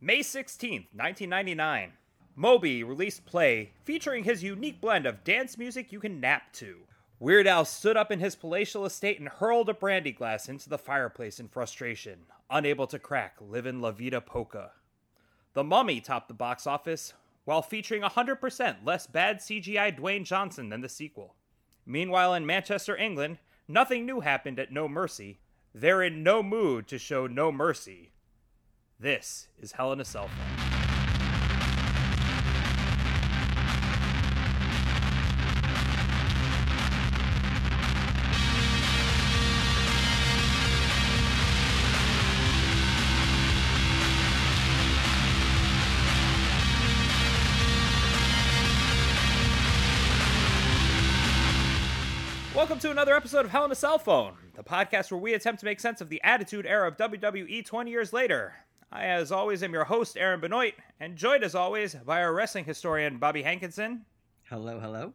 May 16th, 1999. Moby released Play, featuring his unique blend of dance music you can nap to. Weird Al stood up in his palatial estate and hurled a brandy glass into the fireplace in frustration, unable to crack Livin' La Vida Polka. The Mummy topped the box office, while featuring 100% less bad CGI Dwayne Johnson than the sequel. Meanwhile, in Manchester, England, nothing new happened at No Mercy. They're in no mood to show no mercy. This is Hell in a Cell Phone. Welcome to another episode of Hell in a Cell Phone, the podcast where we attempt to make sense of the attitude era of WWE 20 years later. I, as always, am your host, Aaron Benoit, and joined as always by our wrestling historian, Bobby Hankinson. Hello, hello.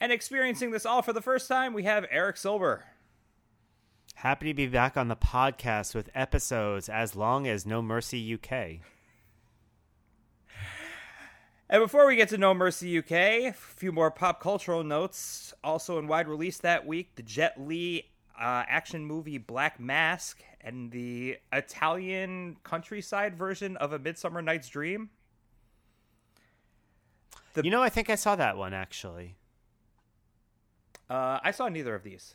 And experiencing this all for the first time, we have Eric Silver. Happy to be back on the podcast with episodes as long as No Mercy UK. And before we get to No Mercy UK, a few more pop cultural notes. Also in wide release that week, the Jet Li uh, action movie Black Mask and the Italian countryside version of A Midsummer Night's Dream. The, you know, I think I saw that one actually. Uh, I saw neither of these.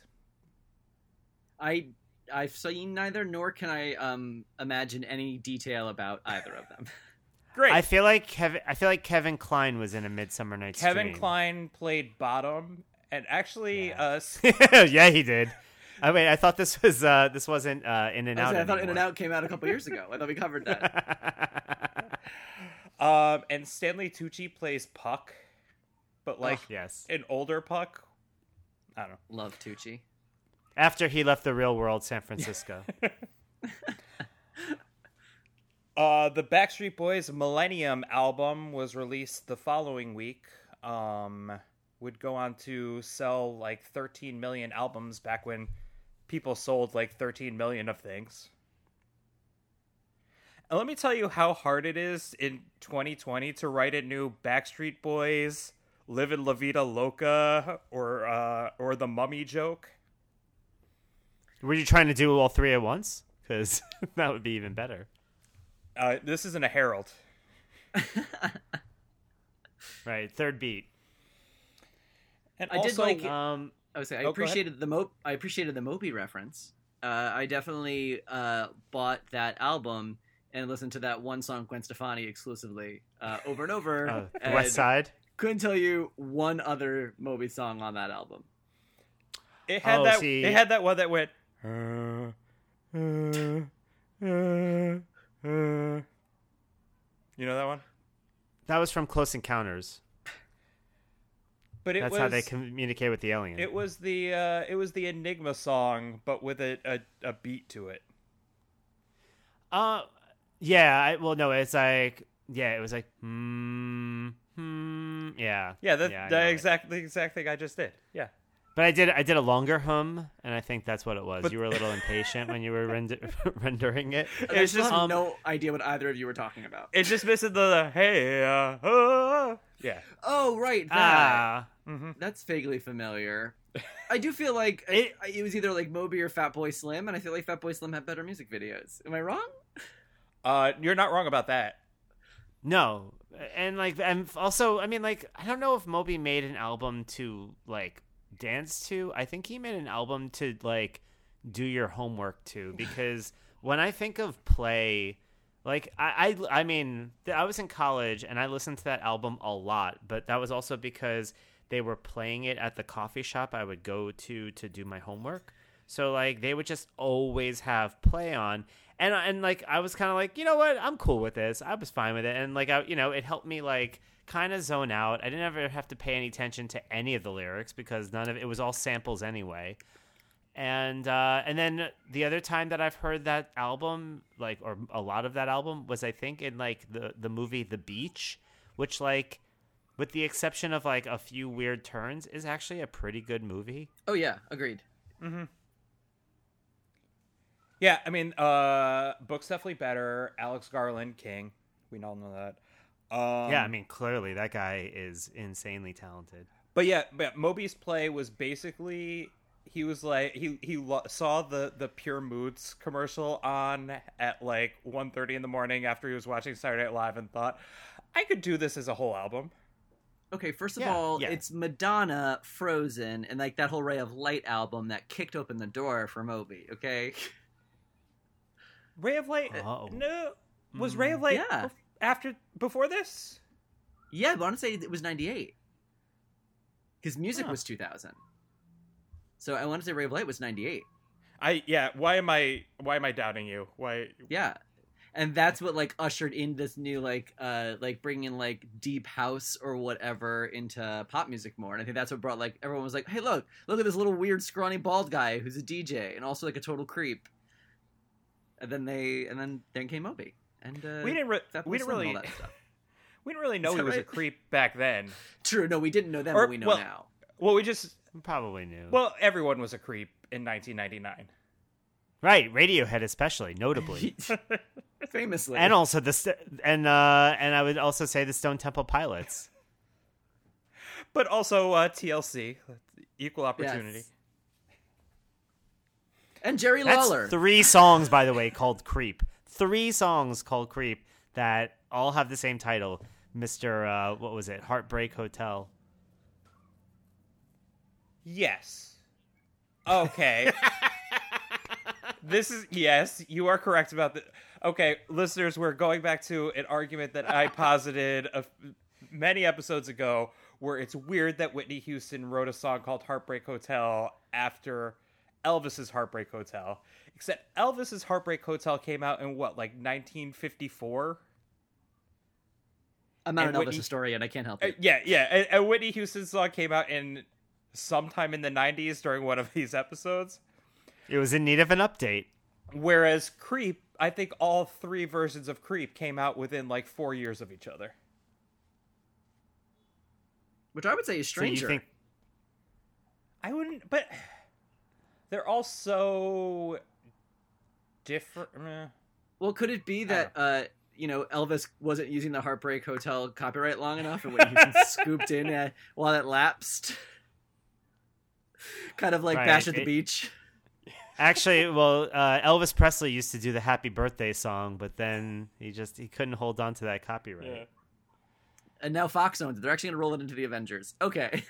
I I've seen neither, nor can I um, imagine any detail about either of them. Great. I feel like Kevin. I feel like Kevin Kline was in a Midsummer Night's Dream. Kevin Kline played Bottom, and actually, Yeah. uh, yeah, he did. I mean, I thought this was uh, this wasn't uh, In and Out. was- I thought In and Out came out a couple years ago. I thought we covered that. um, and Stanley Tucci plays Puck, but like yes. an older Puck. I don't know. Love Tucci. After he left the real world, San Francisco. Uh, the Backstreet Boys Millennium album was released the following week. Um, would go on to sell like 13 million albums back when people sold like 13 million of things. And let me tell you how hard it is in 2020 to write a new Backstreet Boys, Livin' La Vida Loca, or uh, or the Mummy joke. Were you trying to do all three at once? Because that would be even better. Uh, this isn't a herald. Right. Third beat. And I did like- Um. I would say I Oh, appreciated the Mo. I appreciated the Moby reference. Uh, I definitely uh, bought that album and listened to that one song Gwen Stefani exclusively uh, over and over. Uh, the and West Side. Couldn't tell you one other Moby song on that album. It had Oh, that. see- It had that one that went. "Uh, uh, uh, uh." You know that one? That was from Close Encounters. But it That's was how they communicate with the alien. it was the uh, it was the Enigma song, but with a, a, a beat to it. Uh, yeah. I, well, no, it's like yeah, it was like hmm, hmm, yeah, Yeah, the know it. exact the exact thing I just did. Yeah. But I did I did a longer hum, and I think that's what it was. But- you were a little impatient when you were render- rendering it. I It's just have um, no idea what either of you were talking about. It just missing the hey uh, uh, yeah. Oh, right, that. Ah, That's vaguely familiar. I do feel like it, it was either like Moby or Fatboy Slim, and I feel like Fatboy Slim had better music videos. Am I wrong? Uh, you're not wrong about that. no, and like and also, I mean, like I don't know if Moby made an album to like dance to. I think he made an album to like do your homework to because when I think of play. Like I, I, I mean, I was in college and I listened to that album a lot, but that was also because they were playing it at the coffee shop I would go to to do my homework. So like they would just always have play on, and and like I was kind of like, you know what, I'm cool with this. I was fine with it, and like I, you know, it helped me like kind of zone out. I didn't ever have to pay any attention to any of the lyrics because none of it was all samples anyway and uh, and then the other time that I've heard that album, like or a lot of that album, was I think in like the the movie The Beach, which like, with the exception of like a few weird turns, is actually a pretty good movie. Oh yeah, agreed. Yeah, I mean, uh, book's definitely better. Alex Garland, King. We all know that. Um, yeah, I mean, clearly that guy is insanely talented. But yeah, but Moby's play was basically he was like he he lo- saw the the Pure Moods commercial on at like 1.30 in the morning after he was watching Saturday Night Live and thought I could do this as a whole album. Okay, first of Yeah, all, yeah. it's Madonna, Frozen, and like that whole Ray of Light album that kicked open the door for Moby. Okay, Ray of Light. Oh. No, was Ray of Light Yeah. After before this? yeah, but I want to say it was '98 because music Huh. was 2000. So I want to say Ray of Light was '98. I yeah. Why am I why am I doubting you? Why? Yeah. And that's what like ushered in this new like uh like bringing in like deep house or whatever into pop music more. And I think that's what brought like everyone was like, "Hey, look, look at this little weird scrawny bald guy who's a DJ and also like a total creep." And then they and then then came Moby. And uh we didn't re- Fatboy we didn't really all that stuff. we didn't really know Is he that was a creep back then. True, no, we didn't know then, Or- but we know well- now. Well, we just Probably knew. well everyone was a creep in 1999. right, Radiohead especially, notably. Famously. and also the st- and uh and I would also say the Stone Temple Pilots. but also uh, TLC, equal opportunity. Yes. And Jerry That's Lawler. three songs, by the way, called "Creep." Three songs called "Creep" that all have the same title, Mister. Uh, what was it? Heartbreak Hotel. Yes. Okay. this is yes, you are correct about the. Okay, listeners, we're going back to an argument that I posited a, many episodes ago, where it's weird that Whitney Houston wrote a song called "Heartbreak Hotel" after Elvis's "Heartbreak Hotel." Except Elvis's "Heartbreak Hotel" came out in what, like 1954? I'm not and an Elvis Whitney- historian. I can't help Uh, yeah, yeah. And, and Whitney Houston's song came out in sometime in the 90s during one of these episodes. It was in need of an update. Whereas Creep, I think all three versions of Creep came out within like four years of each other. Which I would say is So you stranger. think I wouldn't, but they're all so different. Well, could it be that uh, you know Elvis wasn't using the Heartbreak Hotel copyright long enough, and when he scooped in uh, while it lapsed, kind of like Right, Bash at the it- Beach. Actually, well, uh, Elvis Presley used to do the Happy Birthday song, but then he just he couldn't hold on to that copyright. And now Fox owns it. They're actually going to roll it into the Avengers. Okay.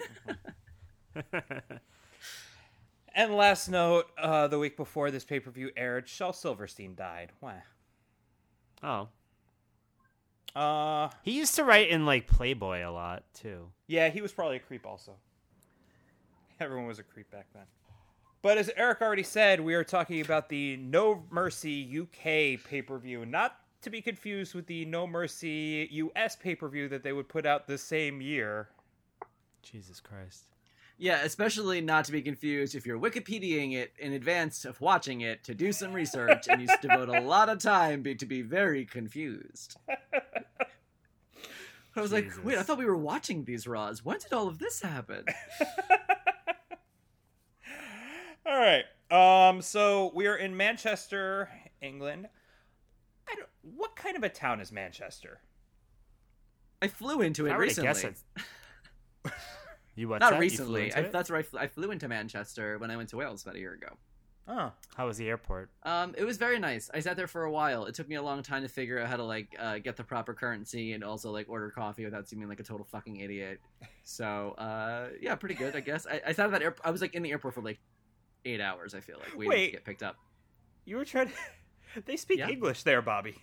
And last note, uh, the week before this pay per view aired, Shel Silverstein died. Wow. Oh, Uh, he used to write in like Playboy a lot too. Yeah, he was probably a creep also. Everyone was a creep back then. But as Eric already said, we are talking about the No Mercy UK pay per view, not to be confused with the No Mercy US pay per view that they would put out the same year. Jesus Christ. Yeah, especially not to be confused if you're Wikipediaing it in advance of watching it to do some research, and you devote a lot of time be, to be very confused. I was like, wait, I thought we were watching these Raws. When did all of this happen? All right. Um. So we are in Manchester, England. I don't. What kind of a town is Manchester? I flew into it I recently. guess it's. You what? Not that? You flew recently. I, that's where I, I flew into Manchester when I went to Wales about a year ago. Oh. How was the airport? Um, it was very nice. I sat there for a while. It took me a long time to figure out how to like uh, get the proper currency and also like order coffee without seeming like a total fucking idiot. So uh, yeah, pretty good, I guess. I, I sat at that air- I was like in the airport for like eight hours. I feel like waiting Wait. to get picked up. You were trying to. They speak Yeah. English there, Bobby.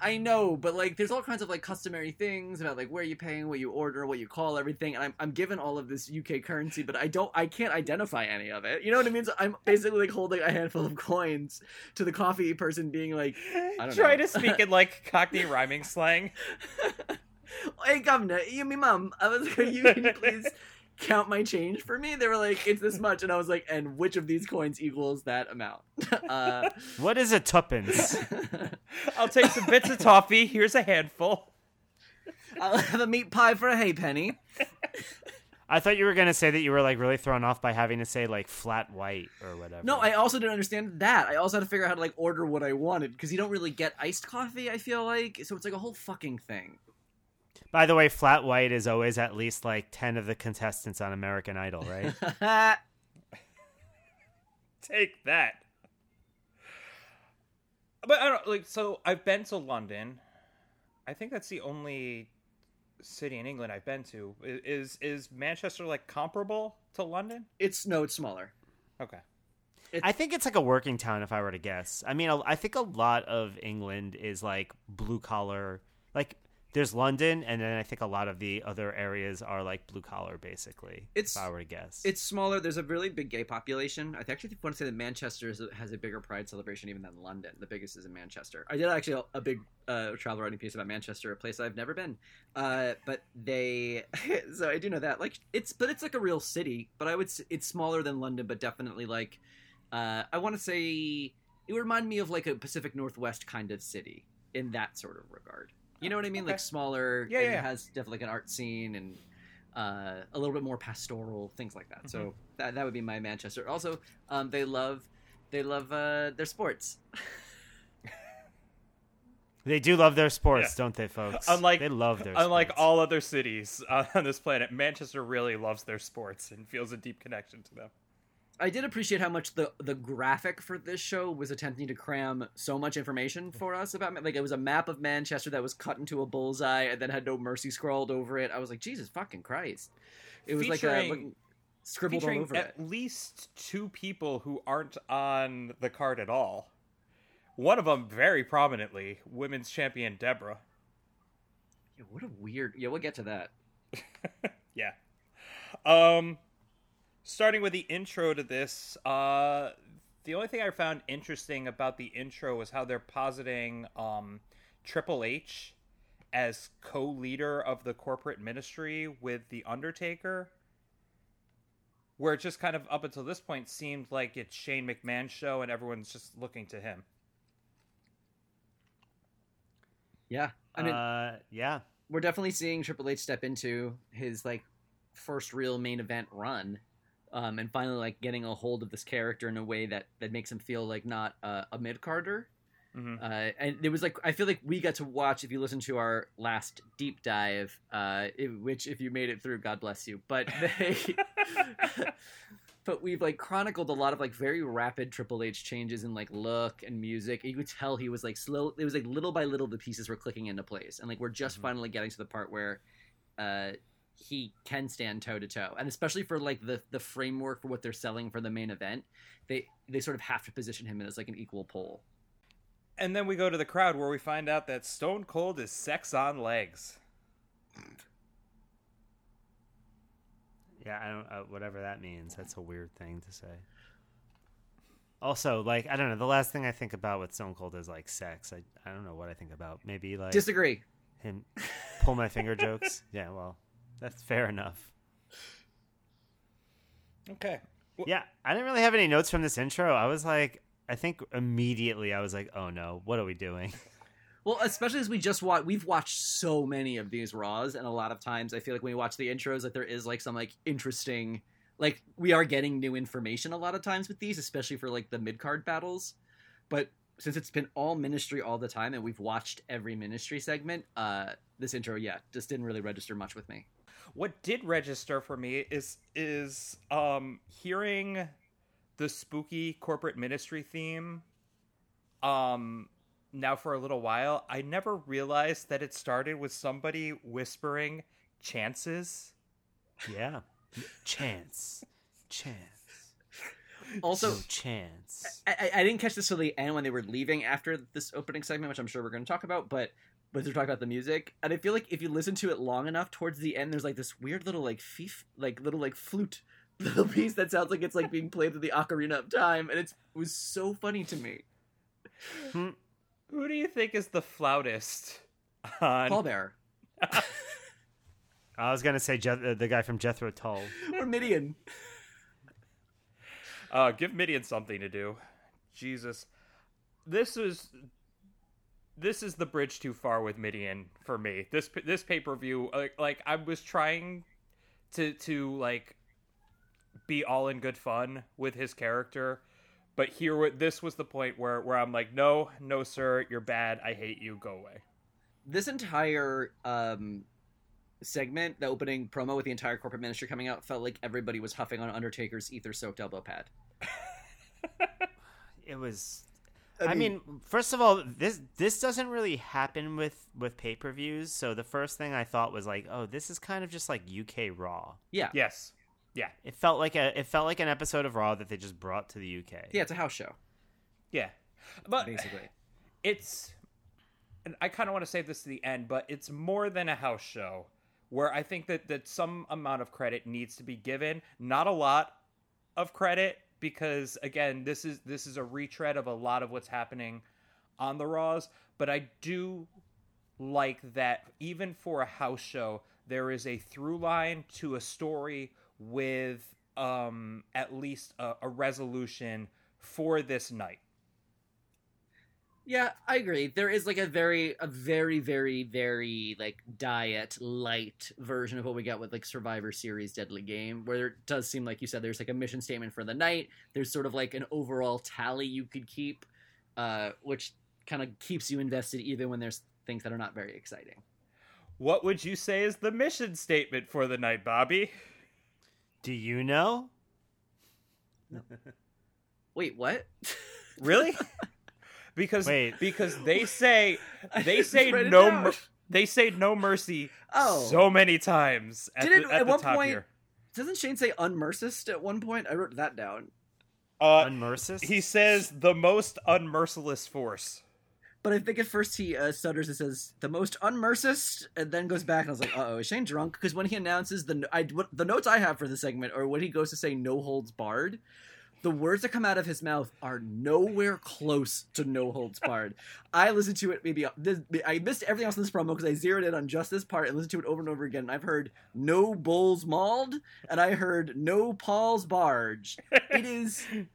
I know, but like, there's all kinds of like customary things about like where you paying, what you order, what you call everything, and I'm I'm given all of this UK currency, but I don't, I can't identify any of it. You know what I mean? So I'm basically like holding a handful of coins to the coffee person, being like, I don't Try know. to speak in like Cockney rhyming slang. "Hey, governor, you me mum." I was like, "You can you please count my change for me?" They were like, "It's this much," and I was like, "And which of these coins equals that amount?" uh, What is a tuppence? I'll take some bits of toffee. Here's a handful. I'll have a meat pie for a halfpenny. I thought you were gonna say that you were like really thrown off by having to say like flat white or whatever. No, I also didn't understand that. I also had to figure out how to like order what I wanted because you don't really get iced coffee. I feel like so it's like a whole fucking thing. By the way, flat white is always at least like ten of the contestants on American Idol, right? Take that. But I don't like. So I've been to London. I think that's the only city in England I've been to. Is is Manchester like comparable to London? it's no, it's smaller. Okay. I think it's like a working town if I were to guess. I mean, I think a lot of England is like blue collar. Like there's London, and then I think a lot of the other areas are like blue collar, basically. It's- if I were to guess. It's smaller. There's a really big gay population. I actually want to say that Manchester is, has a bigger Pride celebration even than London. The biggest is in Manchester. I did actually a, a big uh, travel writing piece about Manchester, a place I've never been. Uh, but they, so I do know that. Like it's, but it's like a real city. But I would, it's smaller than London, but definitely like, uh, I want to say it would remind me of like a Pacific Northwest kind of city in that sort of regard. You know what I mean? Like smaller. Yeah, and yeah. It has definitely like an art scene and uh, a little bit more pastoral things like that. So that, that would be my Manchester. Also, um, they love they love uh, their sports. they do love their sports, Yeah. don't they, folks? Unlike they love their Unlike sports. all other cities on this planet, Manchester really loves their sports and feels a deep connection to them. I did appreciate how much the the graphic for this show was attempting to cram so much information for us about like it was a map of Manchester that was cut into a bullseye and then had no mercy scrawled over it. I was like, Jesus fucking Christ! It was like a like, scribbled all over at it. least two people who aren't on the card at all. One of them very prominently, women's champion Debra. Yeah, what a weird. Yeah, we'll get to that. Yeah. Um starting with the intro to this, uh the only thing I found interesting about the intro was how they're positing um Triple H as co-leader of the corporate ministry with the Undertaker. Where it just kind of up until this point seemed like it's Shane McMahon's show and everyone's just looking to him. Yeah, I mean, uh, yeah. we're definitely seeing Triple H step into his like first real main event run, um, and finally like getting a hold of this character in a way that that makes him feel like not uh, a mid carder. Mhm. Uh, and it was like I feel like we got to watch if you listen to our last deep dive, uh, it- which if you made it through, God bless you. But they, but we've like chronicled a lot of like very rapid Triple H changes in like look and music. You could tell he was like slow. It was like little by little the pieces were clicking into place, and like we're just Mhm. finally getting to the part where, uh, he can stand toe to toe, and especially for like the the framework for what they're selling for the main event, they they sort of have to position him as like an equal pole. And then we go to the crowd where we find out that Stone Cold is sex on legs. Yeah, I don't. Uh, whatever that means. That's a weird thing to say. Also, like I don't know. The last thing I think about with Stone Cold is like sex. I I don't know what I think about. Maybe like Disagree. him pull my finger jokes. Yeah, well, that's fair enough. Okay. Yeah, I didn't really have any notes from this intro. I was like, I think immediately I was like, oh no, what are we doing? Well, especially as we just watch, we've watched so many of these Raws, and a lot of times I feel like when we watch the intros, that there is like some like interesting, like we are getting new information a lot of times with these, especially for like the mid card battles. But since it's been all ministry all the time, and we've watched every ministry segment, uh, this intro, yeah, just didn't really register much with me. What did register for me is is um hearing the spooky corporate ministry theme um now for a little while. I never realized that it started with somebody whispering chances. yeah, chance, chance, Also, no chance. I, I- I didn't catch this till the end when they were leaving after this opening segment, which I'm sure we're going to talk about. But but they're talking about the music, and I feel like if you listen to it long enough, towards the end, there's like this weird little like fief, like little like flute little piece that sounds like it's like being played with the ocarina of time, and it's, it was so funny to me. Who do you think is the flautist on Paul Bear I was gonna say Jeth- uh, the guy from Jethro Tull. or Mideon. Uh, give Mideon something to do. Jesus, this is this is the bridge too far with Mideon for me. This this pay per view, like like I was trying to to like be all in good fun with his character. But here, wa- this was the point where where I'm like, no, no, sir, you're bad. I hate you. Go away. this entire um segment, the opening promo with the entire corporate ministry coming out, felt like everybody was huffing on Undertaker's ether soaked elbow pad. It was. I mean, first of all, this this doesn't really happen with with pay per views. So the first thing I thought was like, oh, this is kind of just like UK Raw. yeah, Yes. Yeah. It felt like a it felt like an episode of Raw that they just brought to the UK. yeah, it's a house show Yeah. But basically. it's and I kind of want to save this to the end, but it's more than a house show where I think that that some amount of credit needs to be given, not a lot of credit because again, this is this is a retread of a lot of what's happening on the Raws, but I do like that even for a house show there is a through line to a story with um at least a, a resolution for this night. Yeah, I agree. There is like a very, a very, very, very like diet light version of what we got with like Survivor Series Deadly Game, where it does seem like you said there's like a mission statement for the night. There's sort of like an overall tally you could keep, uh, which kind of keeps you invested even when there's things that are not very exciting. What would you say is the mission statement for the night, Bobby? Do you know? No. Wait, what? Really? because Wait. because they say they say no mer- they say no mercy Oh. so many times at, Did the, at at the one top point- here. Doesn't Shane say unmercist at one point? I wrote that down. Uh, Unmercist. he says the most unmerciless force. But I think at first he uh, stutters and says the most unmercist, and then goes back and I was like, "Uh oh, is Shane drunk?" Because when he announces the I, what, the notes I have for the segment or when he goes to say "no holds barred," the words that come out of his mouth are nowhere close to "no holds barred." I listened to it maybe I missed everything else in this promo because I zeroed in on just this part and listened to it over and over again. And I've heard "no bulls mauled" and I heard "no Paul's barge." It is.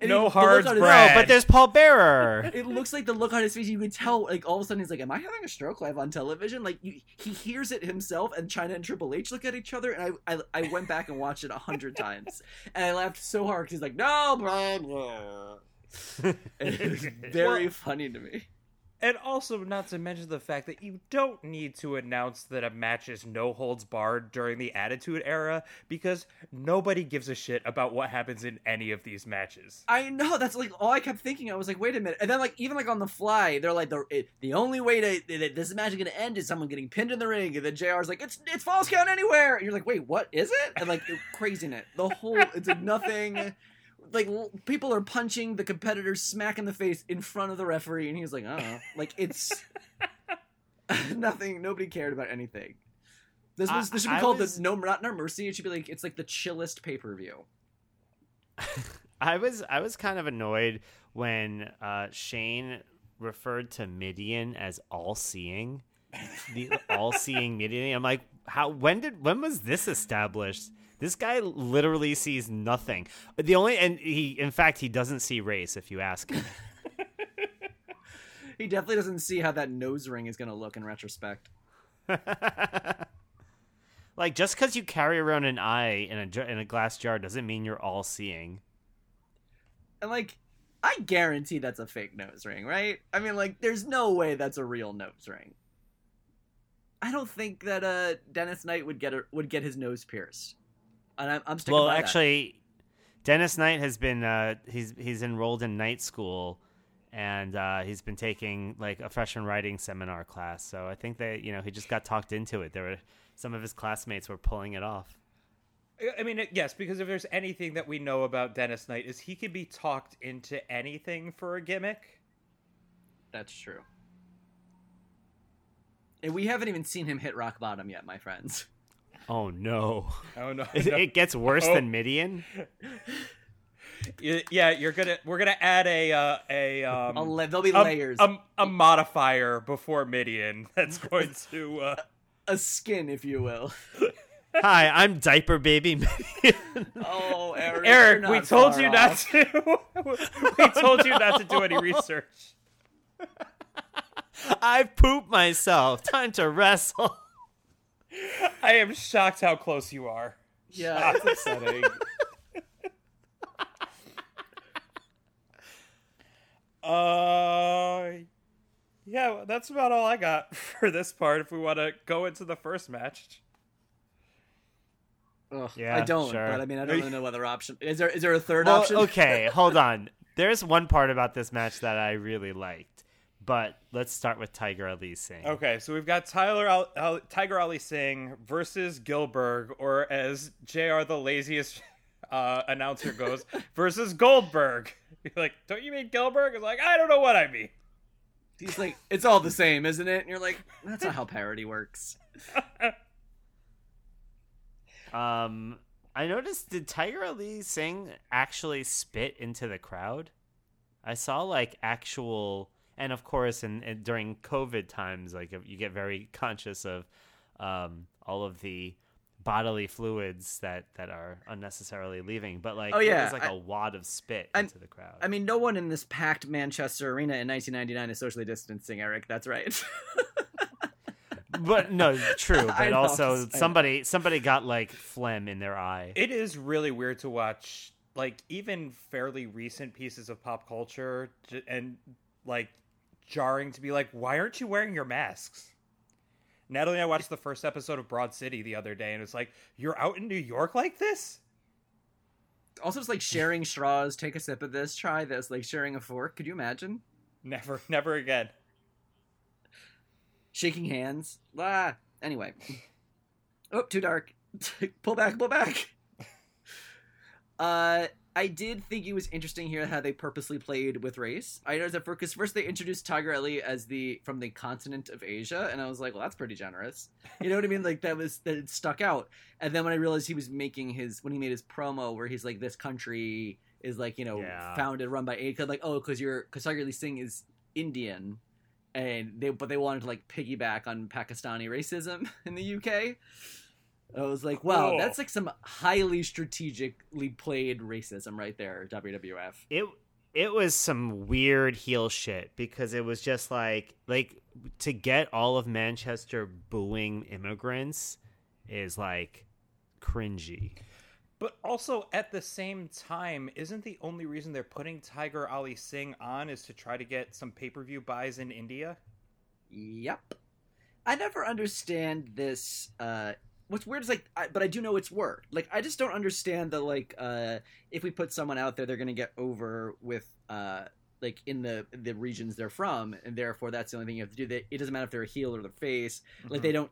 and No he- the hards on his- no, Brad. but there's Paul Bearer. it looks like the look on his face. You could tell, like all of a sudden, he's like, "Am I having a stroke live on television?" Like you, he hears it himself, and Chyna and Triple H look at each other, and I, I, I went back and watched it a hundred times, and I laughed so hard because he's like, "No, blah blah." And it was very Well- funny to me. And also, not to mention the fact that you don't need to announce that a match is no holds barred during the Attitude Era because nobody gives a shit about what happens in any of these matches. I know that's like all I kept thinking. I was like, "Wait a minute!" And then like even like on the fly, they're like, "the it, the only way to this match is gonna end is someone getting pinned in the ring." And then Jr's like, "It's it's false count anywhere." And you're like, "Wait, what is it?" And like craziness. The whole it's like nothing. Like l- people are punching the competitors smack in the face in front of the referee, and he's like, "Oh, like it's nothing. Nobody cared about anything." This was this should be I called was- the no not no mercy. It should be like it's like the chillest pay per view. I was I was kind of annoyed when uh, Shane referred to Mideon as all seeing, the all seeing Mideon. I'm like, how? When did? When was this established? This guy literally sees nothing. The only and he, in fact, he doesn't see race. If you ask him, He definitely doesn't see how that nose ring is going to look in retrospect. like just because you carry around an eye in a in a glass jar doesn't mean you're all seeing. And like, I guarantee that's a fake nose ring, right? I mean, like, there's no way that's a real nose ring. I don't think that uh Dennis Knight would get a, would get his nose pierced. And I'm, I'm sticking Well, by that. actually, Dennis Knight has been uh, he's he's enrolled in night school, and uh, he's been taking like a freshman writing seminar class. So I think that you know he just got talked into it. There were some of his classmates were pulling it off. I mean, yes, because if there's anything that we know about Dennis Knight is he can be talked into anything for a gimmick. that's true. And we haven't even seen him hit rock bottom yet, my friends. Oh no! Oh no! It, it gets worse Oh. than Mideon. Yeah, you're gonna we're gonna add a uh, a um A la- there'll be a, layers. a, a modifier before Mideon that's going to uh, a skin, if you will. Hi, I'm Diaper Baby Mideon. Oh, Eric. Eric. We told you off. not to. we told you not to do any research. I've pooped myself. Time to wrestle. I am shocked how close you are. Yeah, it's upsetting. Uh, yeah, that's about all I got for this part. If we want to go into the first match, Ugh, Yeah, I don't. sure. But I mean, I don't really know what other option. Is there? Is there a third Well, option? okay, hold on. There's one part about this match that I really liked, but let's start with Tiger Ali Singh. okay. So we've got Tyler Al- Al- Tiger Ali Singh versus Gillberg, or as Jr. the laziest uh, announcer goes, versus Goldberg. You're like, don't you mean Gillberg? It's like I don't know what I mean. He's like, it's all the same, isn't it? And you're like, that's not how parody works. Um, I noticed did Tiger Ali Singh actually spit into the crowd? I saw like actual, and of course, in, in during COVID times, like you get very conscious of um, all of the bodily fluids that that are unnecessarily leaving. But like, Oh, there yeah, was like I- a wad of spit I'm- into the crowd. I mean, no one in this packed Manchester arena in 1999 is socially distancing, Eric. That's right. but no, true. But know, also, somebody somebody got like phlegm in their eye. It is really weird to watch, like even fairly recent pieces of pop culture, and like jarring to be like, why aren't you wearing your masks? Natalie and I watched the first episode of Broad City the other day, and it's like, you're out in New York like this? also, it's like sharing straws. Take a sip of this. Try this. Like sharing a fork. Could you imagine? Never, never again. Shaking hands. Ah. Anyway. Oh, too dark. pull back. Pull back. Uh, I did think it was interesting here how they purposely played with race. I noticed that because first they introduced Tiger Ali as the from the continent of Asia, and I was like, well, that's pretty generous. You know what I mean? Like that was that it stuck out. And then when I realized he was making his when he made his promo where he's like, this country is like you know Yeah. founded run by Asia, like oh, because you're because Tiger Ali Singh is Indian. And they, but they wanted to like piggyback on Pakistani racism in the UK. I was like, wow, Cool. that's like some highly strategically played racism right there, WWF. it it was some weird heel shit because it was just like like to get all of Manchester booing immigrants is like cringy. But also at the same time, isn't the only reason they're putting Tiger Ali Singh on is to try to get some pay per view buys in India? Yep. I never understand this. Uh, what's weird is like, I, but I do know it's worked. Like, I just don't understand the like, uh, if we put someone out there, they're gonna get over with, uh, like in the the regions they're from, and therefore that's the only thing you have to do. That it doesn't matter if they're a heel or the face. Like they don't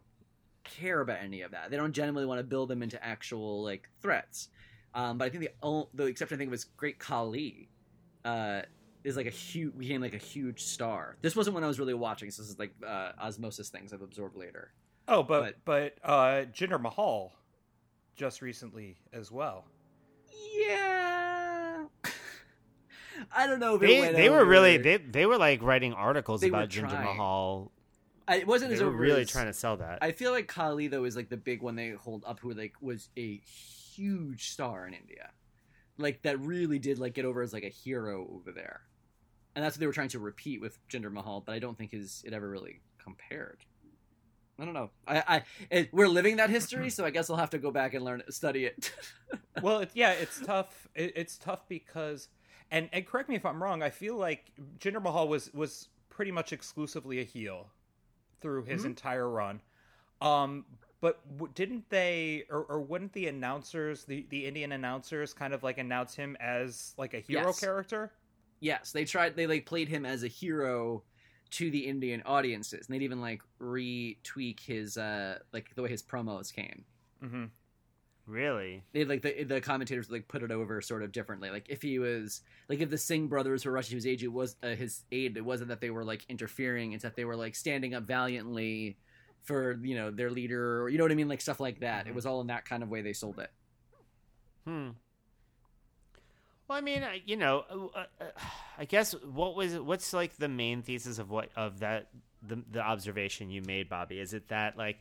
care about any of that. They don't genuinely want to build them into actual like threats. Um, but I think the o- the exception I think was Great Khali Uh, is like a huge became like a huge star. This wasn't when I was really watching. So this is like uh, osmosis things I've absorbed later. Oh, but but, uh Jinder Mahal just recently as well. Yeah, I don't know. If it They went they were really they they were like writing articles They about Jinder. Mahal. I, it wasn't They as were over really as- trying to sell that. I feel like Khali though is like the big one they hold up, who like was a huge star in India, like that really did like get over as like a hero over there, and that's what they were trying to repeat with Jinder Mahal. But I don't think his it ever really compared. I don't know. I, I it, we're living that history, so I guess I'll have to go back and learn study it. well, it, yeah, it's tough. It, it's tough because, and and correct me if I'm wrong. I feel like Jinder Mahal was was pretty much exclusively a heel through his Mhm. entire run. Um, but w- didn't they, or, or wouldn't the announcers, the the Indian announcers, kind of like announce him as like a hero Yes. character? yes, they tried. They like played him as a hero to the Indian audiences, and they'd even like retweak his uh like the way his promos came. Mm-hmm. really? they like the the commentators would, like put it over sort of differently. Like if he was like if the Singh brothers were rushing to his aid, it was uh, his aid. It wasn't that they were like interfering; it's that they were like standing up valiantly for you know their leader, or you know what I mean, like stuff like that. It Mhm. was all in that kind of way they sold it. Hmm. Well, I mean, you know, uh, uh, I guess what was what's like the main thesis of what of that the the observation you made, Bobby? Is it that like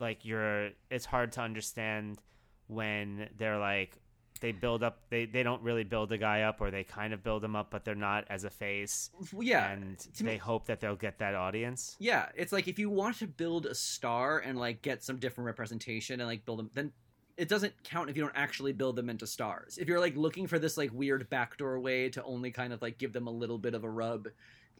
like you're it's hard to understand when they're like they build up they they don't really build a guy up or they kind of build him up but they're not as a face yeah, and they me- hope that they'll get that audience Yeah, it's like if you want to build a star and like get some different representation and like build them, then it doesn't count if you don't actually build them into stars. If you're like looking for this like weird backdoor way to only kind of like give them a little bit of a rub,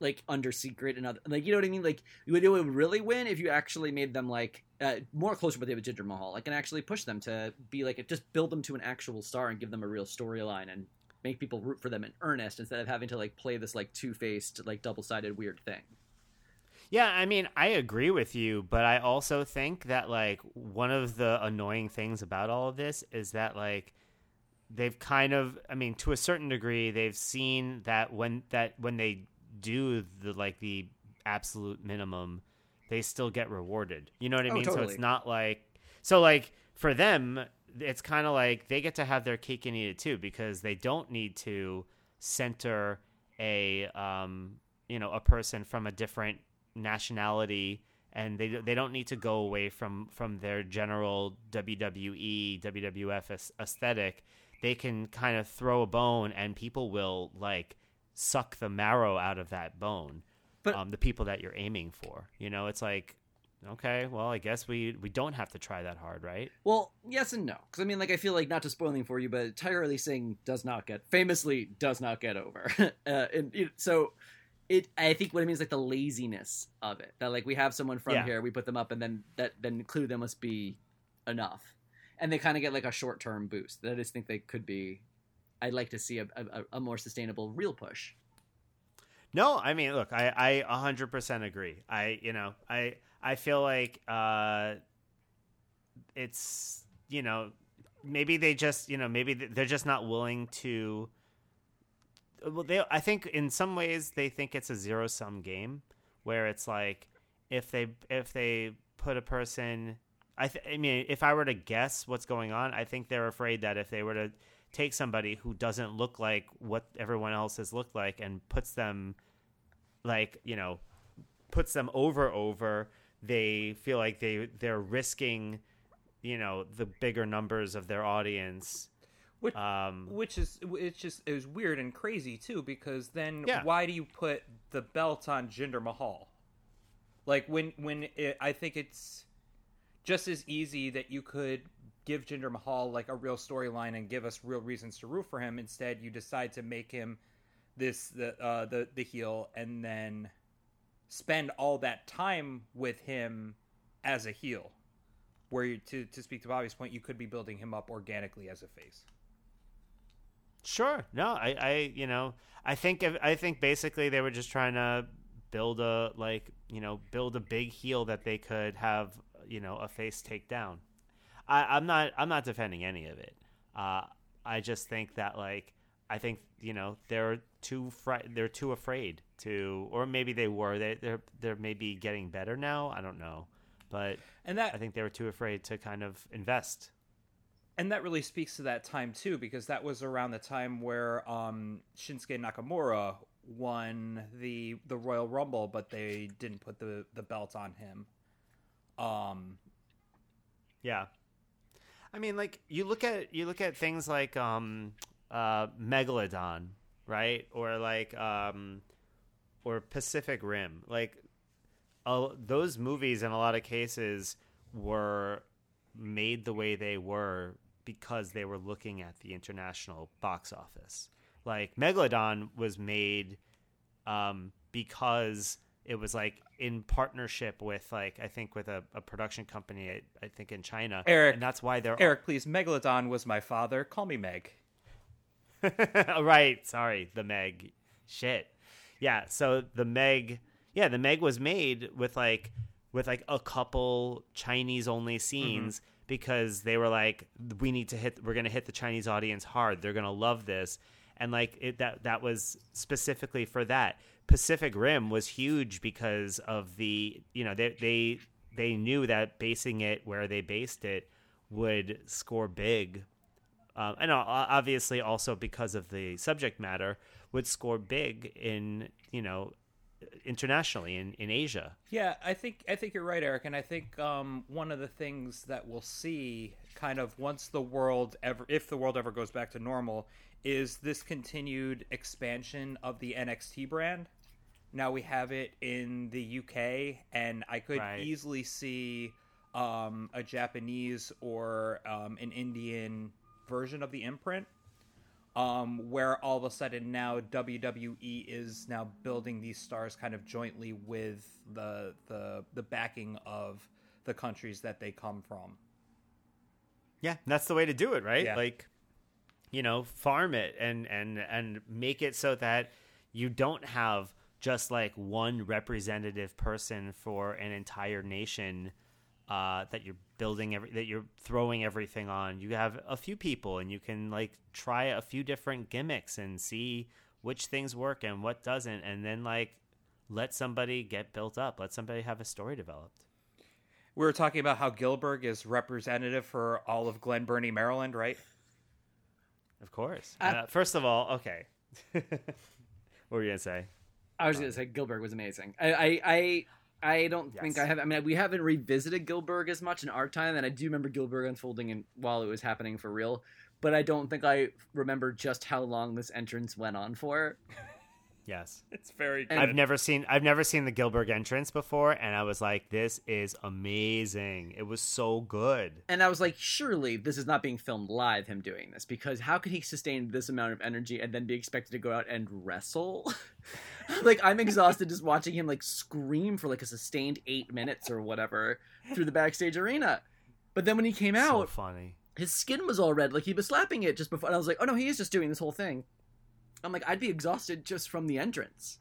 like under secret and other, like you know what I mean. Like you would, it would really win if you actually made them like uh, more closer with Jinder Mahal, like and actually push them to be like just build them to an actual star and give them a real storyline and make people root for them in earnest instead of having to like play this like two faced like double sided weird thing. Yeah, I mean, I agree with you, but I also think that like one of the annoying things about all of this is that like they've kind of I mean, to a certain degree, they've seen that when that when they do the like the absolute minimum, they still get rewarded. You know what I Oh, mean? So it's not like so like for them, it's kind of like they get to have their cake and eat it too because they don't need to center a um you know a person from a different nationality and they they don't need to go away from from their general WWE WWF aesthetic they can kind of throw a bone and people will like suck the marrow out of that bone But- um, the people that you're aiming for you know it's like okay well i guess we we don't have to try that hard right Well, yes and no. Because I mean, like, I feel like not to spoil anything for you, but Tiger Ali Singh does not get famously does not get over. uh, and so, it I think what it means is like the laziness of it. That like we have someone from Yeah. here, we put them up, and then that then clue them must be enough, and they kind of get like a short term boost. That I just think they could be. I'd like to see a, a, a more sustainable real push. No, I mean, look, I I 100% agree. I, you know, I I feel like uh it's, you know, maybe they just, you know, maybe they're just not willing to well they I think in some ways they think it's a zero sum game where it's like if they if they put a person I th- I mean, if I were to guess what's going on, I think they're afraid that if they were to take somebody who doesn't look like what everyone else has looked like and puts them like, you know, puts them over over, they feel like they they're risking, you know, the bigger numbers of their audience. Which, Um which is it's just it was weird and crazy too because then Yeah. why do you put the belt on Jinder Mahal? Like when when it, I think it's just as easy that you could give Jinder Mahal like a real storyline and give us real reasons to root for him. Instead, you decide to make him this the uh, the the heel and then spend all that time with him as a heel. Where you, to to speak to Bobby's point, you could be building him up organically as a face. Sure. No, I, I, you know, I think, I think basically they were just trying to build a like, you know, build a big heel that they could have, you know, a face take down. I, I'm not, I'm not defending any of it. Uh, I just think that like, I think you know they're too fri- they're too afraid to, or maybe they were. They, they're, they're maybe getting better now. I don't know, but And that I think they were too afraid to kind of invest. And that really speaks to that time too because that was around the time where um, Shinsuke Nakamura won the the Royal Rumble, but they didn't put the the belt on him. Um, Yeah. I mean like you look at you look at things like um uh Megalodon, right? Or like um or Pacific Rim. Like uh, those movies in a lot of cases were made the way they were because they were looking at the international box office. Like Megalodon was made um, because it was like in partnership with like I think with a, a production company I, I think in China. Eric, and that's why they're Eric, please, Megalodon was my father. Call me Meg. right. Sorry, the Meg. Shit. Yeah. So the Meg. Yeah, the Meg was made with like with like a couple Chinese only scenes because they were like, we need to hit. We're gonna hit the Chinese audience hard. They're gonna love this. And like it, that that was specifically for that. Pacific Rim was huge because of the you know they they they knew that basing it where they based it would score big um, and obviously also because of the subject matter would score big in you know internationally in, in Asia. Yeah, I think I think you're right, Eric, and I think um, one of the things that we'll see, kind of once the world ever, if the world ever goes back to normal, is this continued expansion of the NXT brand. Now we have it in the UK, and I could Right. easily see um, a Japanese or um, an Indian version of the imprint um, where all of a sudden now WWE is now building these stars kind of jointly with the the the backing of the countries that they come from. Yeah, that's the way to do it, right? Yeah. Like, you know, farm it and and and make it so that you don't have just like one representative person for an entire nation uh, that you're building every that you're throwing everything on. You have a few people, and you can like try a few different gimmicks and see which things work and what doesn't, and then like let somebody get built up. Let somebody have a story developed. We were talking about how Gillberg is representative for all of Glen Burnie, Maryland, right? Of course. I- uh, first of all, okay. what were you gonna say? I was gonna say Gillberg was amazing. I I I, I don't Yes. think I have. I mean, we haven't revisited Gillberg as much in our time, and I do remember Gillberg unfolding in, while it was happening for real. But I don't think I remember just how long this entrance went on for. Yes. It's very good. I've never seen I've never seen the Gillberg entrance before and I was like this is amazing. It was so good. And I was like, surely this is not being filmed live. Him doing this because how could he sustain this amount of energy and then be expected to go out and wrestle? like I'm exhausted just watching him like scream for like a sustained eight minutes or whatever through the backstage arena. But then when he came So out, funny. his skin was all red, like he was slapping it just before. And I was like, oh no, he is just doing this whole thing. I'm like, I'd be exhausted just from the entrance.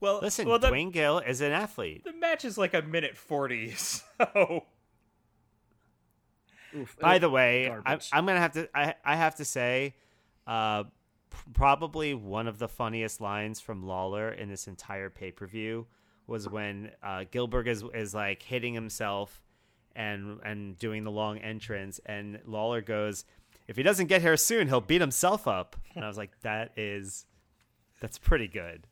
well, Listen, well, the, Duane Gill is an athlete. the match is like a minute forty, so Oof. By the way, I'm, I'm gonna have to. I I have to say, uh, p- probably one of the funniest lines from Lawler in this entire pay per view was when uh, Gillberg is is like hitting himself and and doing the long entrance, and Lawler goes, "If he doesn't get here soon, he'll beat himself up." And I was like, "That is, that's pretty good."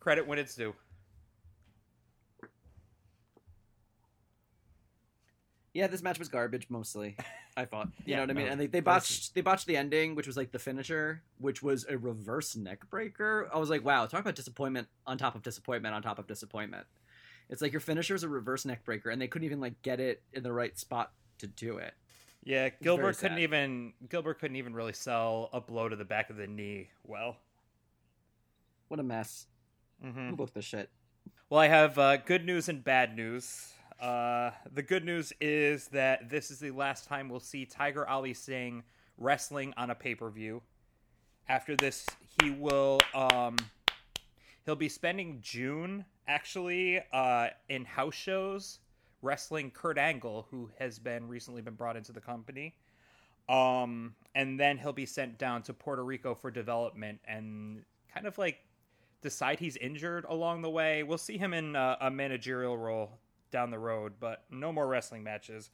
credit when it's due. Yeah, this match was garbage mostly. I thought. You Yeah, know what I mean? no, and they, they botched they botched the ending, which was like the finisher, which was a reverse neck breaker. I was like, wow, talk about disappointment on top of disappointment on top of disappointment. It's like your finisher is a reverse neck breaker, and they couldn't even like get it in the right spot to do it. Yeah, Gillberg couldn't even Gillberg couldn't even really sell a blow to the back of the knee well. What a mess. hmm Who booked this shit? Well, I have uh, good news and bad news. Uh, the good news is that this is the last time we'll see Tiger Ali Singh wrestling on a pay per view. After this, he will um, he'll be spending June actually uh, in house shows wrestling Kurt Angle, who has been recently been brought into the company. Um, and then he'll be sent down to Puerto Rico for development and kind of like decide he's injured along the way. We'll see him in uh, a managerial role down the road, but no more wrestling matches.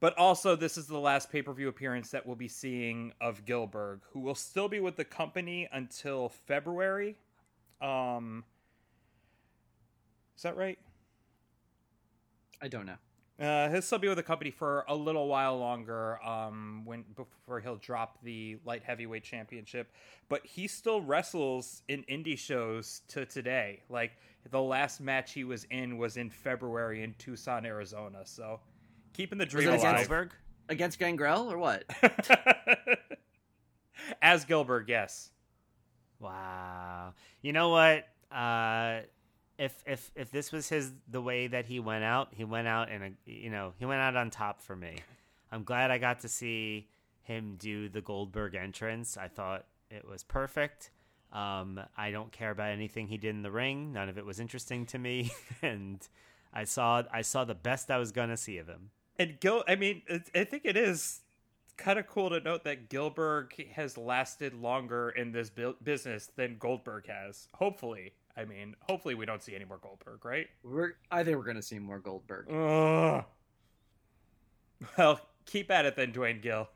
But also, this is the last pay per view appearance that we'll be seeing of Gillberg, who will still be with the company until February. Um, is that right? I don't know. Uh, he'll still be with the company for a little while longer. Um, when before he'll drop the light heavyweight championship, but he still wrestles in indie shows to today. Like the last match he was in was in February in Tucson, Arizona. So keeping the dream it As against- alive. Goldberg? Against Gangrel or what? As Gillberg, yes. Wow. You know what? Uh, if if if this was his the way that he went out, he went out in a you know he went out on top for me. I'm glad I got to see him do the Goldberg entrance. I thought it was perfect. Um, I don't care about anything he did in the ring. None of it was interesting to me, and I saw I saw the best I was gonna see of him. And Gil, I mean, I think it is kind of cool to note that Gillberg has lasted longer in this bu- business than Goldberg has. Hopefully, I mean, hopefully we don't see any more Goldberg, right? We're I think we're gonna see more Goldberg. Ugh. Well, keep at it then, Duane Gill.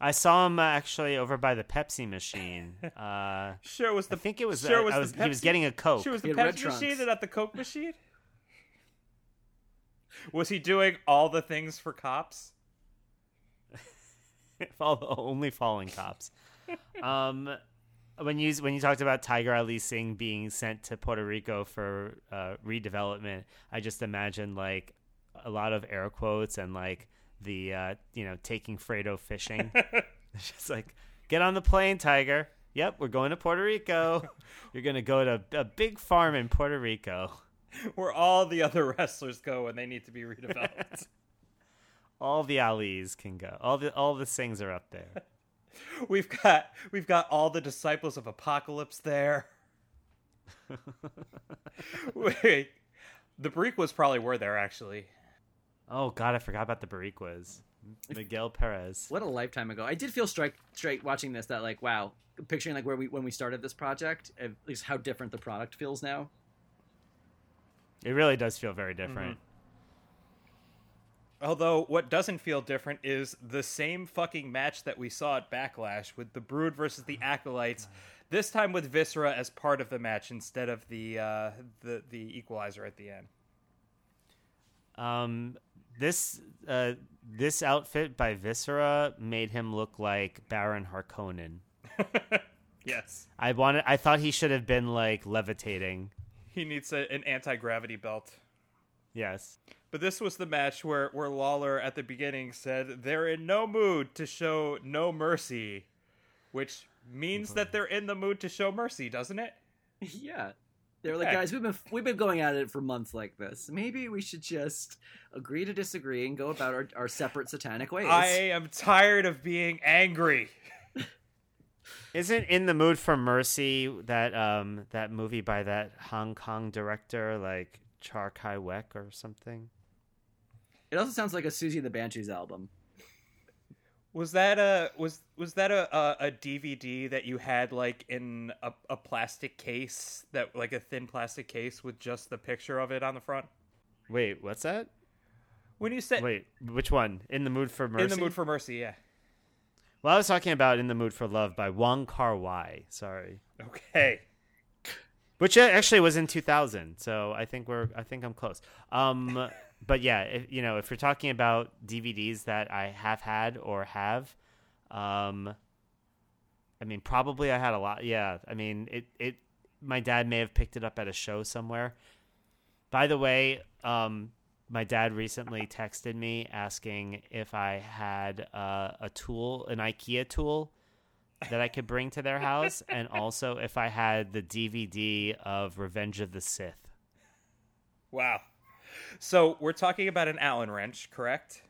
I saw him uh, actually over by the Pepsi machine. Uh, Sure was the I think it was. Sure uh, was I the was he was getting a Coke. Sure was the He had red Pepsi machine trunks. and not the Coke machine. Was he doing all the things for cops? All only fallen cops. um, when you when you talked about Tiger Ali Singh being sent to Puerto Rico for uh, redevelopment, I just imagined like a lot of air quotes and like the uh, you know taking Fredo fishing. it's just like get on the plane, Tiger. Yep, we're going to Puerto Rico. You're gonna go to a big farm in Puerto Rico. Where all the other wrestlers go when they need to be redeveloped. All the Alis can go. All the all the Singhs are up there. we've got we've got all the disciples of Apocalypse there. Wait, the Boricuas probably were there actually. Oh God, I forgot about the Boricuas. Miguel Perez. What a lifetime ago! I did feel straight straight watching this that like wow, picturing like where we when we started this project, at least how different the product feels now. It really does feel very different. Mm-hmm. Although what doesn't feel different is the same fucking match that we saw at Backlash with the Brood versus the Acolytes. This time with Viscera as part of the match instead of the uh, the the Equalizer at the end. Um, this uh, this outfit by Viscera made him look like Baron Harkonnen. Yes, I wanted. I thought he should have been like levitating. he needs a, an anti gravity belt. Yes. But this was the match where, where Lawler at the beginning said they're in no mood to show no mercy, which means that they're in the mood to show mercy, doesn't it? yeah, they were like, Okay. guys, we've been we've been going at it for months like this. Maybe we should just agree to disagree and go about our, our separate satanic ways. I am tired of being angry. Isn't in the mood for mercy that um that movie by that Hong Kong director like Char Kai Wek or something? It also sounds like a Siouxsie and the Banshees album. Was that a was was that a, a, a DVD that you had like in a, a plastic case that like a thin plastic case with just the picture of it on the front? Wait, what's that? When you said Wait, which one? In the mood for mercy. in the mood for mercy, yeah. Well, I was talking about "In the Mood for Love" by Wong Kar Wai. Sorry. Okay. Which uh, actually was in 2000 so i think we're i think i'm close. Um but yeah if, you know if you're talking about dvds that i have had or have um i mean probably i had a lot yeah i mean it it my dad may have picked it up at a show somewhere. By the way um my dad recently texted me asking if i had uh, a tool an ikea tool that I could bring to their house, and also if I had the DVD of Revenge of the Sith. Wow. So we're talking about an Allen wrench, correct?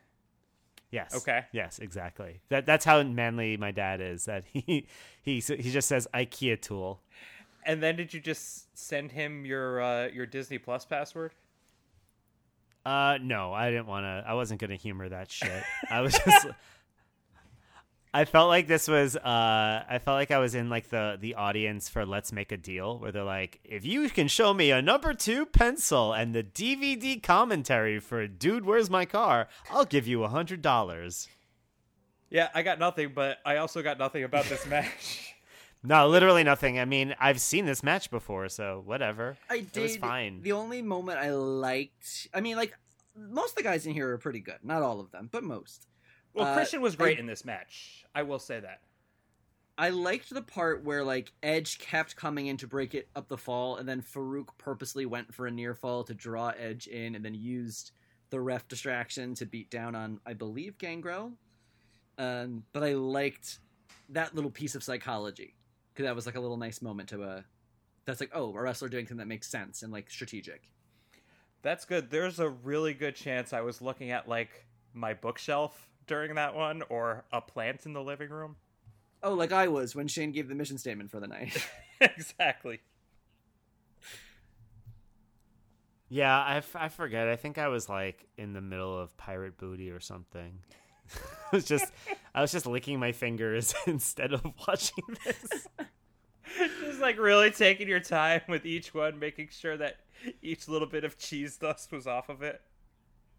Yes. Okay. Yes, exactly. That that's how manly my dad is. That he he he just says IKEA tool. And then did you just send him your uh, your Disney Plus password? Uh, no, I didn't want to. I wasn't gonna humor that shit. I was just. I felt like this was. Uh, I felt like I was in like the the audience for Let's Make a Deal, where they're like, if you can show me a number two pencil and the DVD commentary for Dude, Where's My Car, I'll give you a hundred dollars. Yeah, I got nothing, but I also got nothing about this match. No, literally nothing. I mean, I've seen this match before, so whatever. I did. It did. was fine. The only moment I liked, I mean, like most of the guys in here are pretty good. Not all of them, but most. Well, Uh, Christian was great I- in this match. I will say that. I liked the part where like Edge kept coming in to break it up the fall, and then Farouk purposely went for a near fall to draw Edge in, and then used the ref distraction to beat down on, I believe, Gangrel. Um, but I liked that little piece of psychology because that was like a little nice moment to uh That's like, oh, a wrestler doing something that makes sense and like strategic. That's good. There's a really good chance I was looking at like my bookshelf during that one or a plant in the living room. Oh, like I was when Shane gave the mission statement for the night. exactly. Yeah, I, f- I forget. I think I was like in the middle of Pirate Booty or something. I was just I was just licking my fingers instead of watching this. Just like really taking your time with each one, making sure that each little bit of cheese dust was off of it.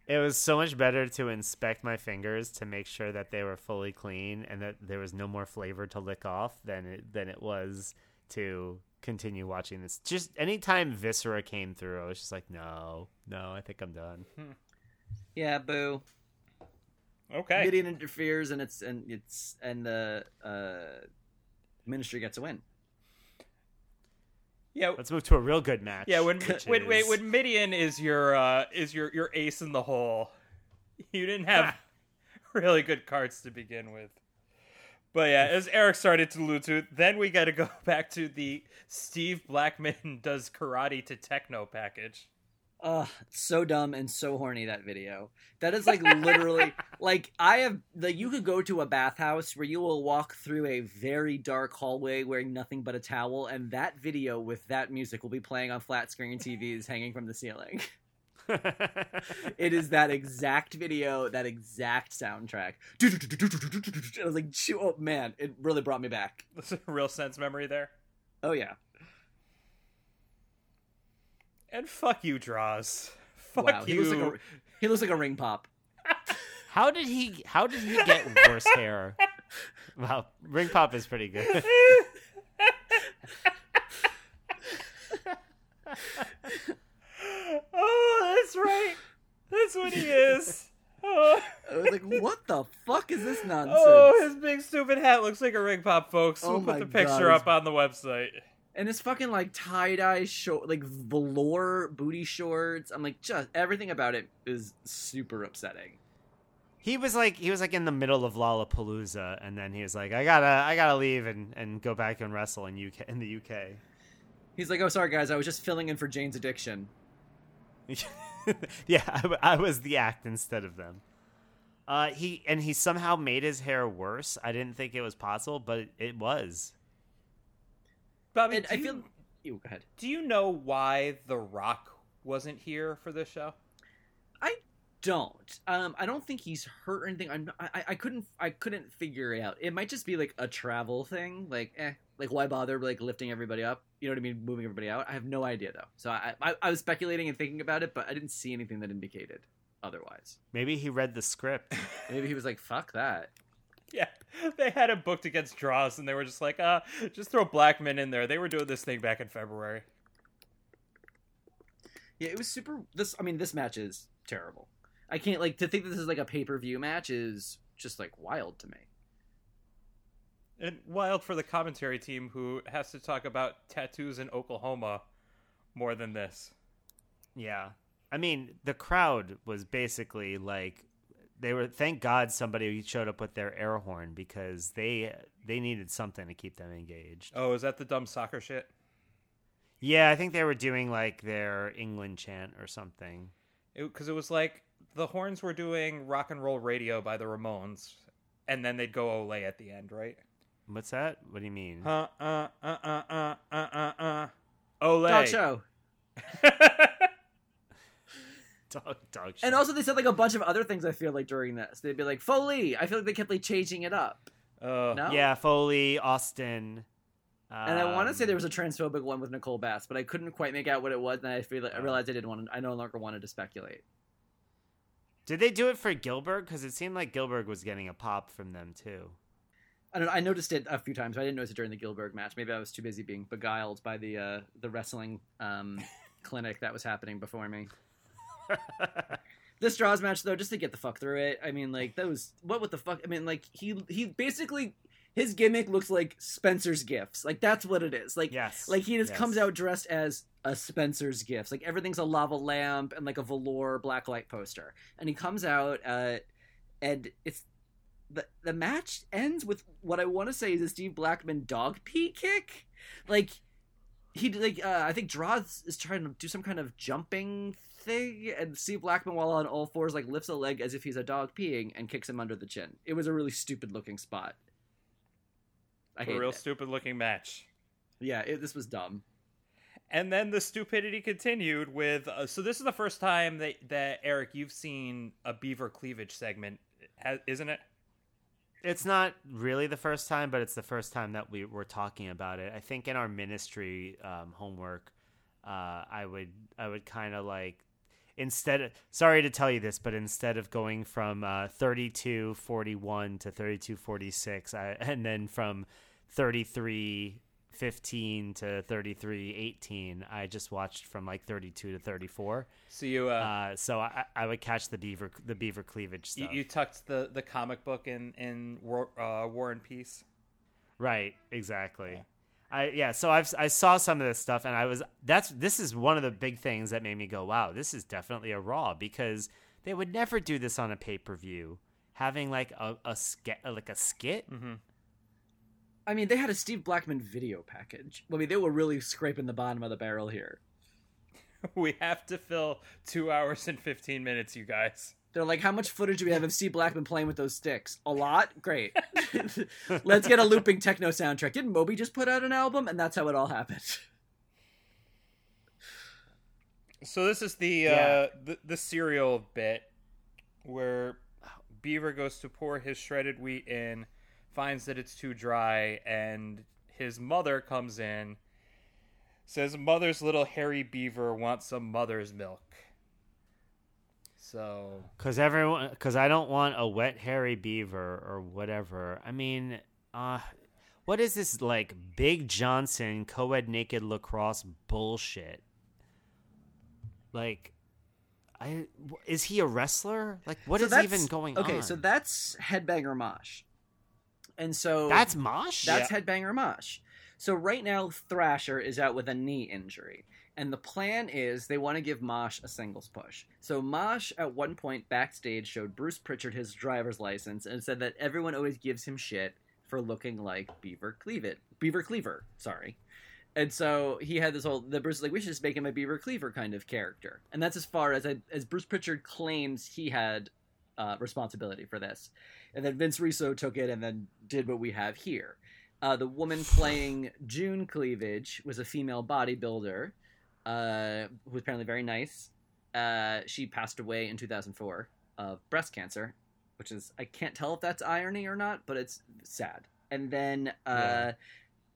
It was so much better to inspect my fingers to make sure that they were fully clean and that there was no more flavor to lick off than it than it was to continue watching this. Just anytime Viscera came through, I was just like, no, no, I think I'm done. Yeah, boo. Okay. Mideon interferes, and it's and it's and the uh, ministry gets a win. Yeah. Let's move to a real good match. Yeah, when when wait when Mideon is your uh is your your ace in the hole, you didn't have really good cards to begin with. But yeah, as Eric started to allude to, then we got to go back to the Steve Blackman does karate to techno package. Ugh, so dumb and so horny that video. That is like literally like I have like you could go to a bathhouse where you will walk through a very dark hallway wearing nothing but a towel, and that video with that music will be playing on flat screen TVs hanging from the ceiling. It is that exact video, that exact soundtrack. I was like, oh man, it really brought me back. That's a real sense memory there. Oh yeah. And fuck you, Droz. Fuck wow. He you. looks like a he looks like a ring pop. how did he? How did he get worse hair? Wow, Ring Pop is pretty good. oh, that's right. That's what he is. Oh. I was like, what the fuck is this oh, nonsense? Oh, his big stupid hat looks like a ring pop, folks. Oh we'll my put the picture God. up on the website. And his fucking like tie dye short, like velour booty shorts. I'm like, just everything about it is super upsetting. He was like he was like in the middle of Lollapalooza, and then he was like, I gotta I gotta leave and, and go back and wrestle in UK in the UK. He's like, oh, sorry guys, I was just filling in for Jane's addiction. yeah, I was the act instead of them. Uh, he and he somehow made his hair worse. I didn't think it was possible, but it was. Bobby, And do, I you, feel, Ew, go ahead. do you know why The Rock wasn't here for this show? I don't. Um, I don't think he's hurt or anything. I'm, I, I couldn't, I couldn't figure it out. It might just be like a travel thing. Like, eh, like why bother like lifting everybody up? You know what I mean? Moving everybody out. I have no idea though. So I, I, I was speculating and thinking about it, but I didn't see anything that indicated otherwise. Maybe he read the script. Maybe he was like, "Fuck that." Yeah, they had him booked against Droz, and they were just like, uh, just throw Blackman in there. They were doing this thing back in February. Yeah, it was super. This, I mean, this match is terrible. I can't like to think that this is like a pay per view match is just like wild to me. And wild for the commentary team who has to talk about tattoos in Oklahoma more than this. Yeah. I mean, the crowd was basically like they were thank God somebody showed up with their air horn because they they needed something to keep them engaged. Oh, is that the dumb soccer shit? Yeah, I think they were doing like their England chant or something. Because it, was like the horns were doing rock and roll radio by the Ramones, and then they'd go Olay at the end, right? What's that? What do you mean? Uh uh uh uh uh uh uh uh. Olay. Dog show. Dog, dog And also, they said like a bunch of other things. I feel like during this, they'd be like Foley. I feel like they kept like changing it up. Uh, No, yeah, Foley, Austin. And I want to um, say there was a transphobic one with Nicole Bass, but I couldn't quite make out what it was. And I feel like, I Oh. realized I didn't want. To, I no longer wanted to speculate. Did they do it for Gillberg? Because it seemed like Gillberg was getting a pop from them too. I don't. know, I noticed it a few times. But I didn't notice it during the Gillberg match. Maybe I was too busy being beguiled by the uh, the wrestling um, clinic that was happening before me. This Droz match though, just to get the fuck through it. I mean, like that was what with the fuck. I mean, like he he basically his gimmick looks like Spencer's gifts. Like that's what it is. Like yes. like he just yes. comes out dressed as a Spencer's gifts. Like everything's a lava lamp and like a velour blacklight poster. And he comes out uh and it's the the match ends with what I want to say is a Steve Blackman dog pee kick. Like he like uh, I think Droz is trying to do some kind of jumping thing, and Steve Blackman, while on all fours, like lifts a leg as if he's a dog peeing and kicks him under the chin. It was a really stupid looking spot. I a real it. stupid looking match. yeah, it, this was dumb. And then the stupidity continued with. Uh, so this is the first time that that Eric you've seen a beaver cleavage segment, isn't it? It's not really the first time, but it's the first time that we were talking about it. I think in our ministry um, homework, uh, I would I would kind of like instead of, sorry to tell you this, but instead of going from uh, 3241 to 3246, I, and then from 3315 to 3318, I just watched from like 32 to 34. So you uh, Uh, so I, I would catch the beaver the beaver cleavage you, stuff. you tucked the the comic book in in War, uh, War and Peace. Right, exactly. I yeah, so I've I saw some of this stuff and I was that's this is one of the big things that made me go, wow, this is definitely a raw because they would never do this on a pay-per-view. Having like a a skit like a skit. I mean, they had a Steve Blackman video package. I mean, they were really scraping the bottom of the barrel here. We have to fill two hours and fifteen minutes, you guys. They're like, how much footage do we have of Steve Blackman playing with those sticks? A lot? Great. Let's get a looping techno soundtrack. Didn't Moby just put out an album? And that's how it all happened. So this is the Yeah. uh, the the cereal bit where Beaver goes to pour his shredded wheat in, finds that it's too dry, and his mother comes in, says, "Mother's little hairy beaver wants some mother's milk." So Cause everyone, cause I don't want a wet hairy beaver or whatever. I mean, uh, what is this like Big Johnson co-ed naked lacrosse bullshit? Like, I is he a wrestler? Like, what So is even going okay, on? so that's Headbanger Mosh. And so that's Mosh. That's Headbanger Mosh. So right now, Thrasher is out with a knee injury. And the plan is they want to give Mosh a singles push. So Mosh, at one point backstage, showed Bruce Pritchard his driver's license and said that everyone always gives him shit for looking like Beaver Cleaver. Beaver Cleaver, sorry. And so he had this whole. The Bruce was like, we should just make him a Beaver Cleaver kind of character. And that's as far as I, as Bruce Pritchard claims he had uh, responsibility for this. And then Vince Russo took it and then did what we have here. Uh, the woman playing June Cleavage was a female bodybuilder uh, who was apparently very nice. Uh, she passed away in 2004 of breast cancer, which is I can't tell if that's irony or not, but it's sad. And then uh, Yeah.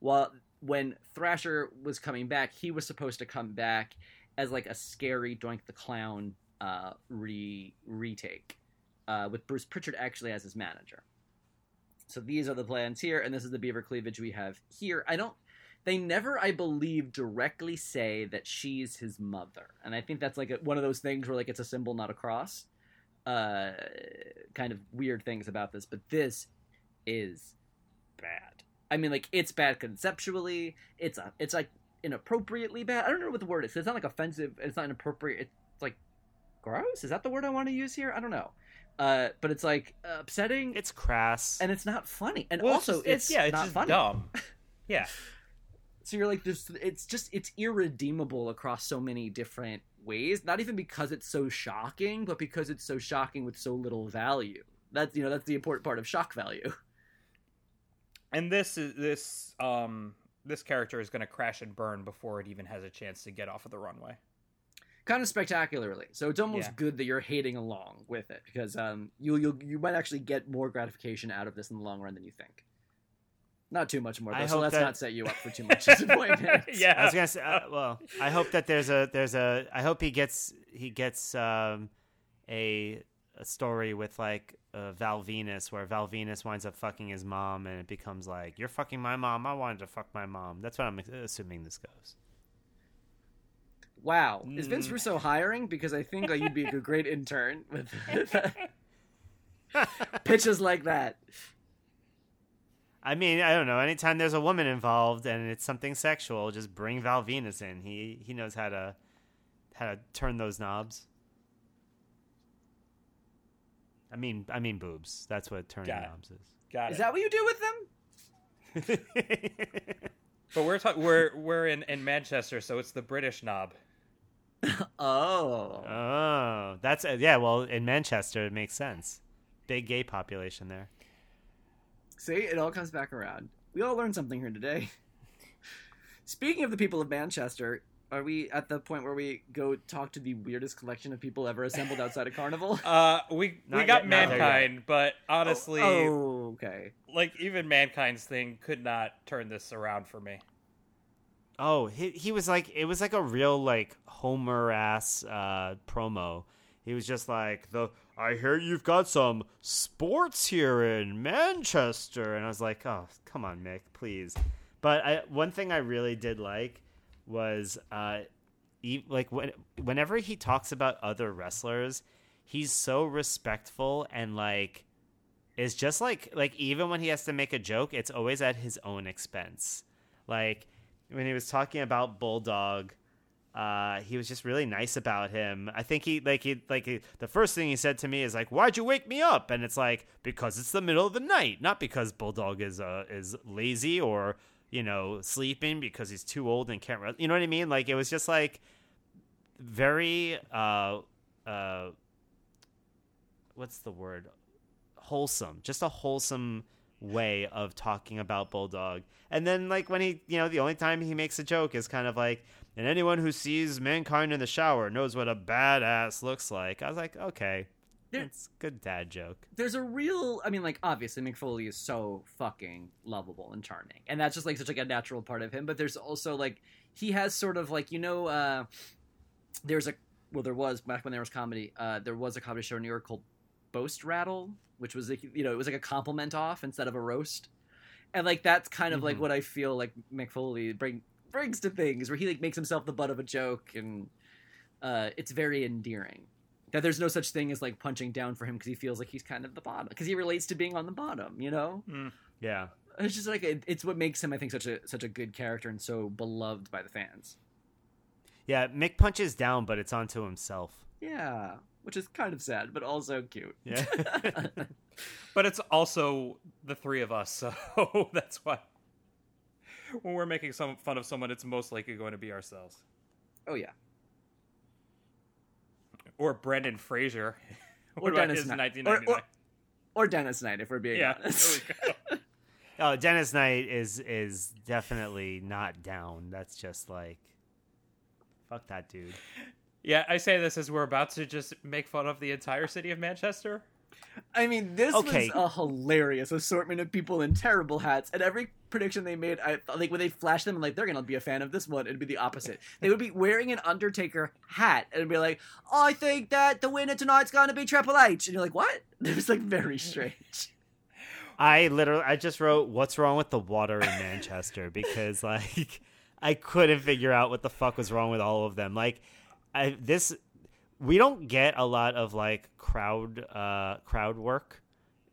while when Thrasher was coming back, he was supposed to come back as like a scary Doink the Clown uh, re retake uh, with Bruce Pritchard actually as his manager. So these are the plans here, and this is the beaver cleavage we have here. I don't. They never, I believe, directly say that she's his mother, and I think that's like a, one of those things where like it's a symbol, not a cross. Uh, kind of weird things about this, but this is bad. I mean, like it's bad conceptually. It's a, it's like inappropriately bad. I don't know what the word is. It's not like offensive. It's not inappropriate. It's like gross. Is that the word I want to use here? I don't know. Uh, but it's like upsetting, It's crass. and it's not funny, and Well, also it's, yeah, it's not just funny. dumb. Yeah, So you're like, this. It's just it's irredeemable across so many different ways. Not even because it's so shocking, but because it's so shocking with so little value. That's you know that's the important part of shock value. and this is this um this character is going to crash and burn before it even has a chance to get off of the runway. Kind of spectacularly. So it's almost Yeah. good that you're hating along with it because um, you you you might actually get more gratification out of this in the long run than you think. Not too much more, though, I so let's that- not set you up for too much disappointment. yeah, I was gonna say, uh, well, I hope that there's a there's a I hope he gets he gets um, a a story with like uh, Val Venis where Val Venis winds up fucking his mom and it becomes like you're fucking my mom. I wanted to fuck my mom. That's what I'm assuming this goes. Wow, is Vince Mm. Russo hiring? Because I think like, you'd be a great intern with pitches like that. I mean, I don't know. Anytime there's a woman involved and it's something sexual, just bring Val Venis in. He he knows how to how to turn those knobs. I mean, I mean boobs. That's what turning Got it. knobs Got Is it. that what you do with them? but we're talking we're we're in in Manchester, so it's the British knob. Oh, oh, that's uh, yeah. Well, in Manchester, it makes sense. Big gay population there. see, it all comes back around. We all learned something here today. Speaking of the people of Manchester, are we at the point where we go talk to the weirdest collection of people ever assembled outside a carnival? Uh, we we got yet, not there yet. mankind, but honestly, oh, okay. like even mankind's thing could not turn this around for me. Oh, he he was like it was like a real like Homer ass uh, promo. He was just like the I hear you've got some sports here in Manchester, and I was like, oh come on, Mick, please. But I, one thing I really did like was uh, e- like when whenever he talks about other wrestlers, he's so respectful and like is just like like even when he has to make a joke, it's always at his own expense. Like when he was talking about Bulldog, uh, he was just really nice about him. I think he like he like he, the first thing he said to me is like, "Why'd you wake me up?" And it's like because it's the middle of the night, not because Bulldog is uh is lazy or you know sleeping because he's too old and can't. Re- you know what I mean? Like it was just like very uh uh what's the word wholesome just a wholesome way of talking about bulldog and then like when he you know the only time he makes a joke is kind of like and anyone who sees mankind in the shower knows what a badass looks like i was like okay There- it's good dad joke There's a real, I mean, like obviously Mick Foley is so fucking lovable and charming, and that's just like such like a natural part of him. But there's also like he has sort of like you know, uh there's a well, there was back when there was comedy. Uh, there was a comedy show in New York called Boast Rattle, which was like, you know it was like a compliment off instead of a roast, and like that's kind of like Mhm. what I feel like Mick Foley bring brings to things where he like makes himself the butt of a joke, and uh, it's very endearing. That there's no such thing as like punching down for him because he feels like he's kind of the bottom because he relates to being on the bottom, you know. yeah It's just like it, it's what makes him, I think, such a such a good character and so beloved by the fans. yeah mick punches down but it's onto himself Yeah, which is kind of sad, but also cute. yeah But it's also the three of us, so that's why when we're making some fun of someone, it's most likely going to be ourselves oh yeah, or Brendan Fraser. Or Dennis his Knight. 1999? or Dennis Knight, if we're being yeah, honest. there we go. oh dennis knight is is definitely not down that's just like fuck that dude Yeah, I say this as we're about to just make fun of the entire city of Manchester. I mean, this Okay. was a hilarious assortment of people in terrible hats, and every prediction they made, I like when they flashed them, like they're gonna be a fan of this one. It'd be the opposite. They would be wearing an Undertaker hat and be like, "I think that the winner tonight's gonna be Triple H," and you're like, "What?" It was like very strange. I literally I just wrote what's wrong with the water in Manchester because like I couldn't figure out what the fuck was wrong with all of them. Like I this we don't get a lot of like crowd uh crowd work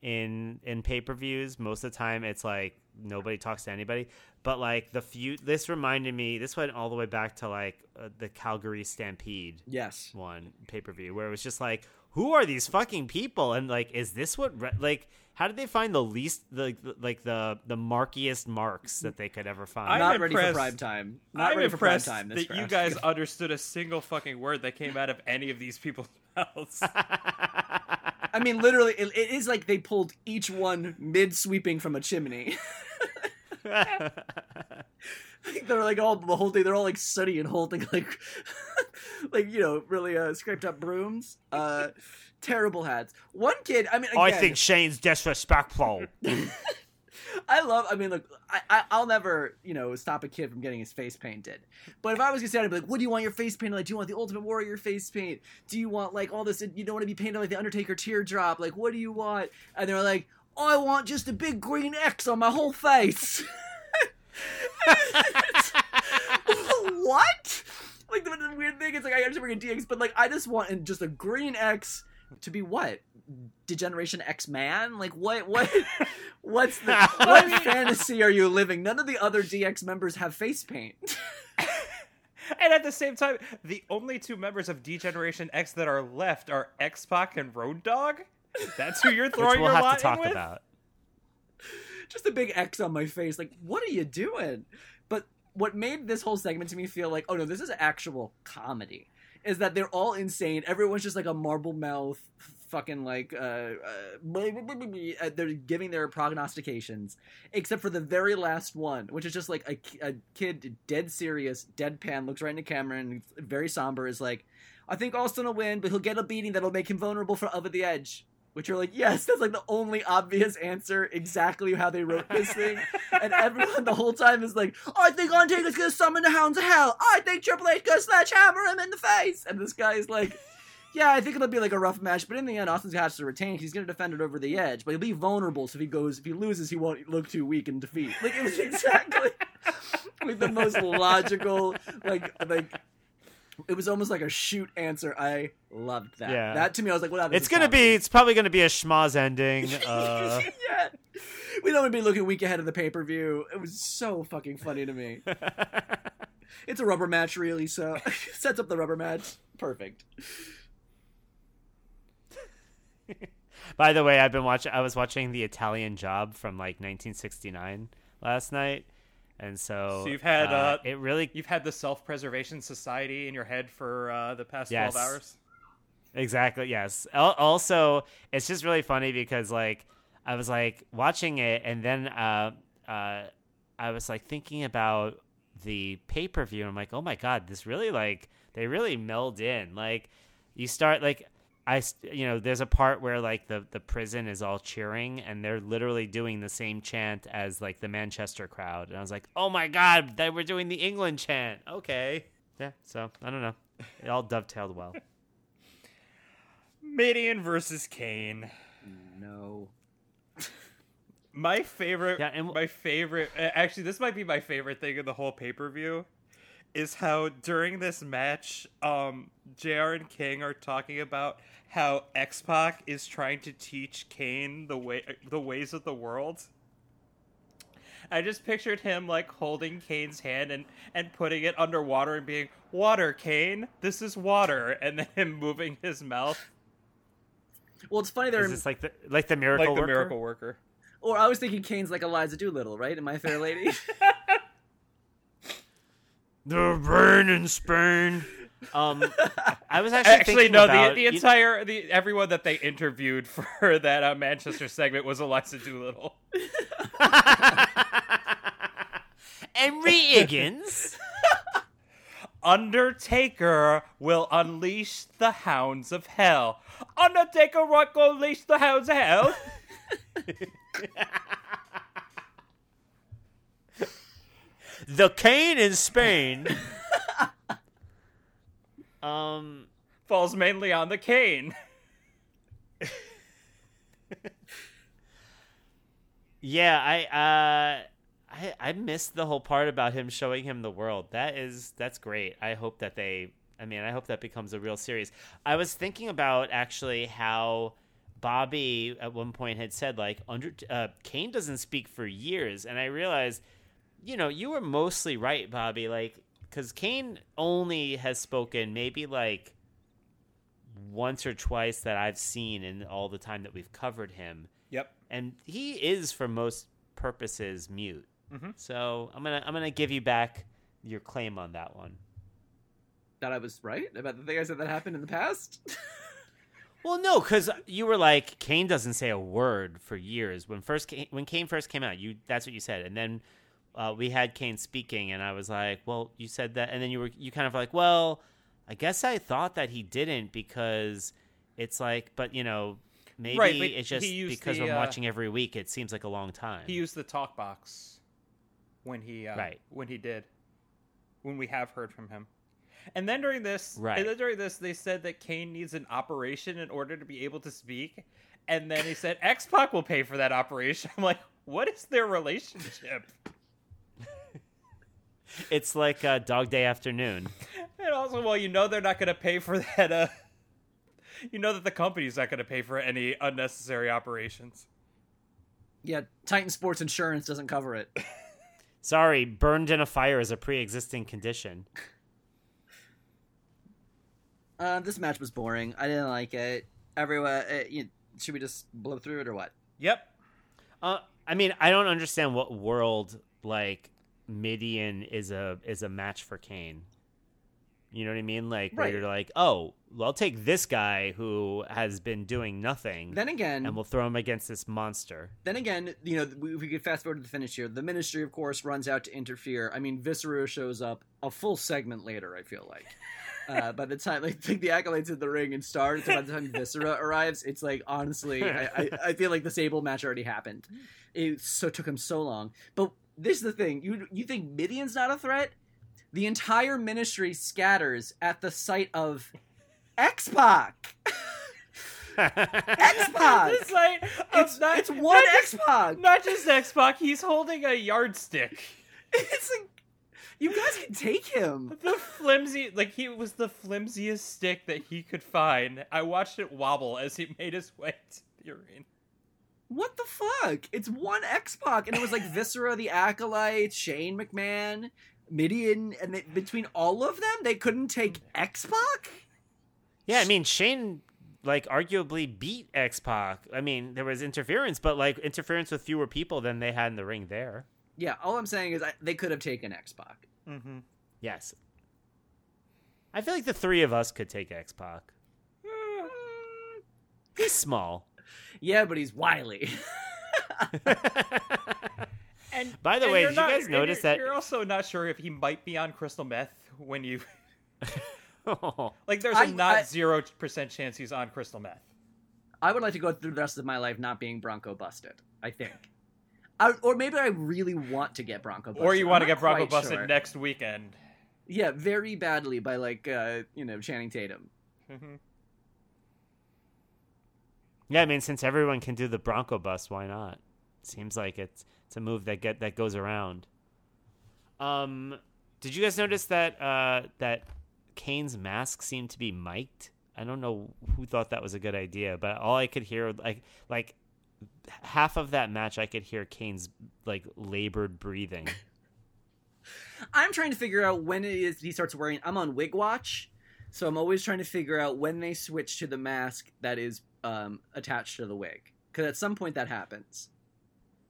in in pay-per-views. Most of the time it's like nobody talks to anybody. But like the few this reminded me this went all the way back to like uh, the Calgary Stampede Yes. one pay per view where it was just like, who are these fucking people? And like, is this what re- like? How did they find the least the the- like the the markiest marks that they could ever find? I'm Not ready for prime time. Not I'm ready for prime time. This that you guys understood a single fucking word that came out of any of these people's mouths. I mean, literally, it, it is like they pulled each one mid sweeping from a chimney. they're like all the whole thing. They're all like sooty and holding like, like you know, really uh, scraped up brooms. Uh, terrible hats. One kid. I mean, I think Shane's disrespectful. I love. I mean, look, I, I I'll never you know stop a kid from getting his face painted. But if I was gonna say, I'd be like, "What do you want your face painted like? Do you want the Ultimate Warrior face paint? Do you want like all this? You don't want to be painted like the Undertaker teardrop? Like, what do you want?" And they're like, "I want just a big green X on my whole face." What? Like the, the weird thing is like I understand we're getting DX, but like I just want just a green X to be what? Degeneration X Man? Like what? What? What's the what fantasy are you living? None of the other DX members have face paint. and at the same time, the only two members of D Generation X that are left are X Pac and Road Dog. That's who you're throwing Which throwing we'll your have to talk with. about. Just a big X on my face. Like, what are you doing? But what made this whole segment to me feel like, oh no, this is actual comedy, is that they're all insane. Everyone's just like a marble mouth, fucking like, uh, uh, uh, they're giving their prognostications, except for the very last one, which is just like a, a kid, dead serious, deadpan, looks right in the camera and very somber, is like, I think Austin will win, but he'll get a beating that'll make him vulnerable for Over the Edge. Which are like, yes, that's like the only obvious answer, exactly how they wrote this thing. and everyone the whole time is like, I think Undertaker's gonna summon the hounds of hell. I think Triple H gonna sledgehammer him in the face. And this guy is like, yeah, I think it'll be like a rough match, but in the end, Austin's has to retain he's gonna defend it over the edge. But he'll be vulnerable, so if he goes, if he loses, he won't look too weak in defeat. Like it was exactly like the most logical, like like it was almost like a shoot answer. I loved that. Yeah. That to me, I was like, "Well, It's gonna be. It's probably gonna be a schmoz ending. Uh, yeah. We don't want to be looking week ahead of the pay per view. It was so fucking funny to me. It's a rubber match, really. So sets up the rubber match. Perfect. By the way, I've been watching. I was watching the Italian Job from like 1969 last night, and so, So you've had, uh, it really You've had the Self Preservation Society in your head for uh, the past Yes. 12 hours? Exactly. Yes. Also, it's just really funny because like I was like watching it, and then uh, uh, I was like thinking about the pay per view. I'm like, oh my god, this really like they really meld in. Like you start like. I, you know, there's a part where like the, the prison is all cheering and they're literally doing the same chant as like the Manchester crowd. And I was like, oh my God, they were doing the England chant. Okay. Yeah. So I don't know. It all dovetailed well. Mideon versus Kane. No. My favorite, Yeah, and- my favorite, actually, this might be my favorite thing in the whole pay per view, is how during this match, um, Jr. and King are talking about how X Pac is trying to teach Kane the way, the ways of the world. I just pictured him like holding Kane's hand and and putting it underwater and being, "Water, Kane, this is water," and then him moving his mouth Well, it's funny. They're this like the like the miracle like the worker? miracle worker. or I was thinking Kane's like Eliza Doolittle, right? In My Fair Lady. The burn in Spain. Um, I was actually, Actually, thinking no. about, the the entire the everyone that they interviewed for that uh, Manchester segment was Eliza Doolittle. Henry Higgins. Undertaker will unleash the hounds of hell. Undertaker will unleash the hounds of hell. The cane in Spain. um, Falls mainly on the cane. yeah, I uh, I I missed the whole part about him showing him the world. That is that's great. I hope that they. I mean, I hope that becomes a real series. I was thinking about actually how. Bobby at one point had said like under uh, Kane doesn't speak for years, and I realized, you know, you were mostly right, Bobby. Like, because Kane only has spoken maybe like once or twice that I've seen in all the time that we've covered him, Yep. and he is for most purposes mute. Mhm. So I'm gonna I'm gonna give you back your claim on that one. that I was right about the thing I said that happened in the past. Well, no, because you were like Kane doesn't say a word for years. When first came, when Kane first came out, you that's what you said, and then uh, we had Kane speaking, and I was like, well, you said that, and then you were you kind of like, well, I guess I thought that he didn't because it's like, but you know, maybe Right, it's just because the, we're uh, watching every week. It seems like a long time. He used the talk box when he uh, Right. when he did when we have heard from him. And then during this, Right. and then during this, they said that Kane needs an operation in order to be able to speak. And then he said X Pac will pay for that operation. I'm like, what is their relationship? It's like uh, Dog Day Afternoon. And also, well, you know they're not going to pay for that. Uh, you know that the company's not going to pay for any unnecessary operations. yeah, Titan Sports Insurance doesn't cover it. Sorry, burned in a fire is a pre-existing condition. Uh, this match was boring. I didn't like it. Everyone, uh, you, should we just blow through it or what? Yep. Uh, I mean, I don't understand what world like Mideon is a is a match for Kane. You know what I mean? Like where you're like, oh, well, I'll take this guy who has been doing nothing, Then again, and we'll throw him against this monster. then again, you know, we, we could fast forward to the finish here. The Ministry, of course, runs out to interfere. I mean, Viscera shows up a full segment later. I feel like. uh, by the time like, like the Acolytes in the ring and start, so by the time Viscera arrives, it's like honestly, I, I, I feel like the Sable match already happened. It so took him so long. But this is the thing: you you think Mideon's not a threat? The entire ministry scatters at the sight of X Pac. X-Pac! It's like um, It's, not, it's one not X just, Pac. not just X Pac. He's holding a yardstick. It's like you guys can take him. The flimsy, like he was the flimsiest stick that he could find. I watched it wobble as he made his way to the arena. What the fuck? It's one X Pac, and it was like Viscera, the Acolyte, Shane McMahon, Mideon, and they, between all of them, they couldn't take X Pac. Yeah, I mean Shane like arguably beat X Pac. I mean, there was interference, but like interference with fewer people than they had in the ring there. Yeah, all I'm saying is I, they could have taken X Pac. Mm-hmm. Yes. I feel like the three of us could take X Pac. He's small. Yeah, but he's wily. And By the and way, you're did you guys and notice you're, that- you're also not sure if he might be on crystal meth when you Oh. like? There's a I- not zero percent chance he's on crystal meth. I would like to go through the rest of my life not being Bronco busted. I think, I, or maybe I really want to get Bronco busted. Or you want to get Bronco busted sure. next weekend. Yeah, very badly by like uh, you know Channing Tatum. Mm-hmm. Yeah, I mean, since everyone can do the Bronco bus, why not? Seems like it's it's a move that get that goes around. Um, did you guys notice that uh, that Kane's mask seemed to be mic'd? I don't know who thought that was a good idea, but all I could hear like like half of that match, I could hear Kane's like labored breathing. I'm trying to figure out when it is he starts wearing. I'm on wig watch, so I'm always trying to figure out when they switch to the mask that is um, attached to the wig. Because at some point that happens,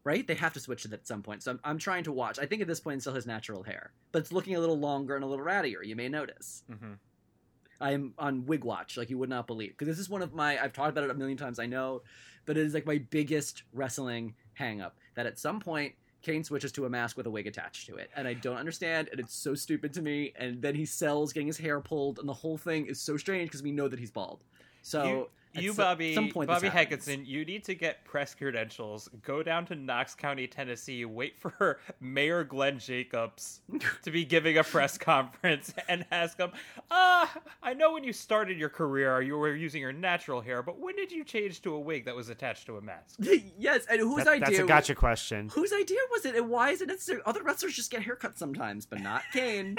right? They have to switch it at some point. So I'm, I'm trying to watch. I think at this point it still has natural hair, but it's looking a little longer and a little rattier. You may notice. Mm-hmm. I'm on wig watch, like you would not believe, because this is one of my. I've talked about it a million times. I know, but it is like my biggest wrestling hang up. That at some point Kane switches to a mask with a wig attached to it, and I don't understand, and it's so stupid to me. And then he sells getting his hair pulled, and the whole thing is so strange because we know that he's bald. So you, at you so- Bobby, some point Bobby happens. Hankinson, you need to get press credentials. Go down to Knox County, Tennessee. Wait for Mayor Glenn Jacobs to be giving a press conference and ask him, "Ah, I know when you started your career, you were using your natural hair, but when did you change to a wig that was attached to a mask?" yes, and whose That- idea? that's a gotcha question. Whose idea was it, and why is it necessary? Other wrestlers just get haircuts sometimes, but not Kane.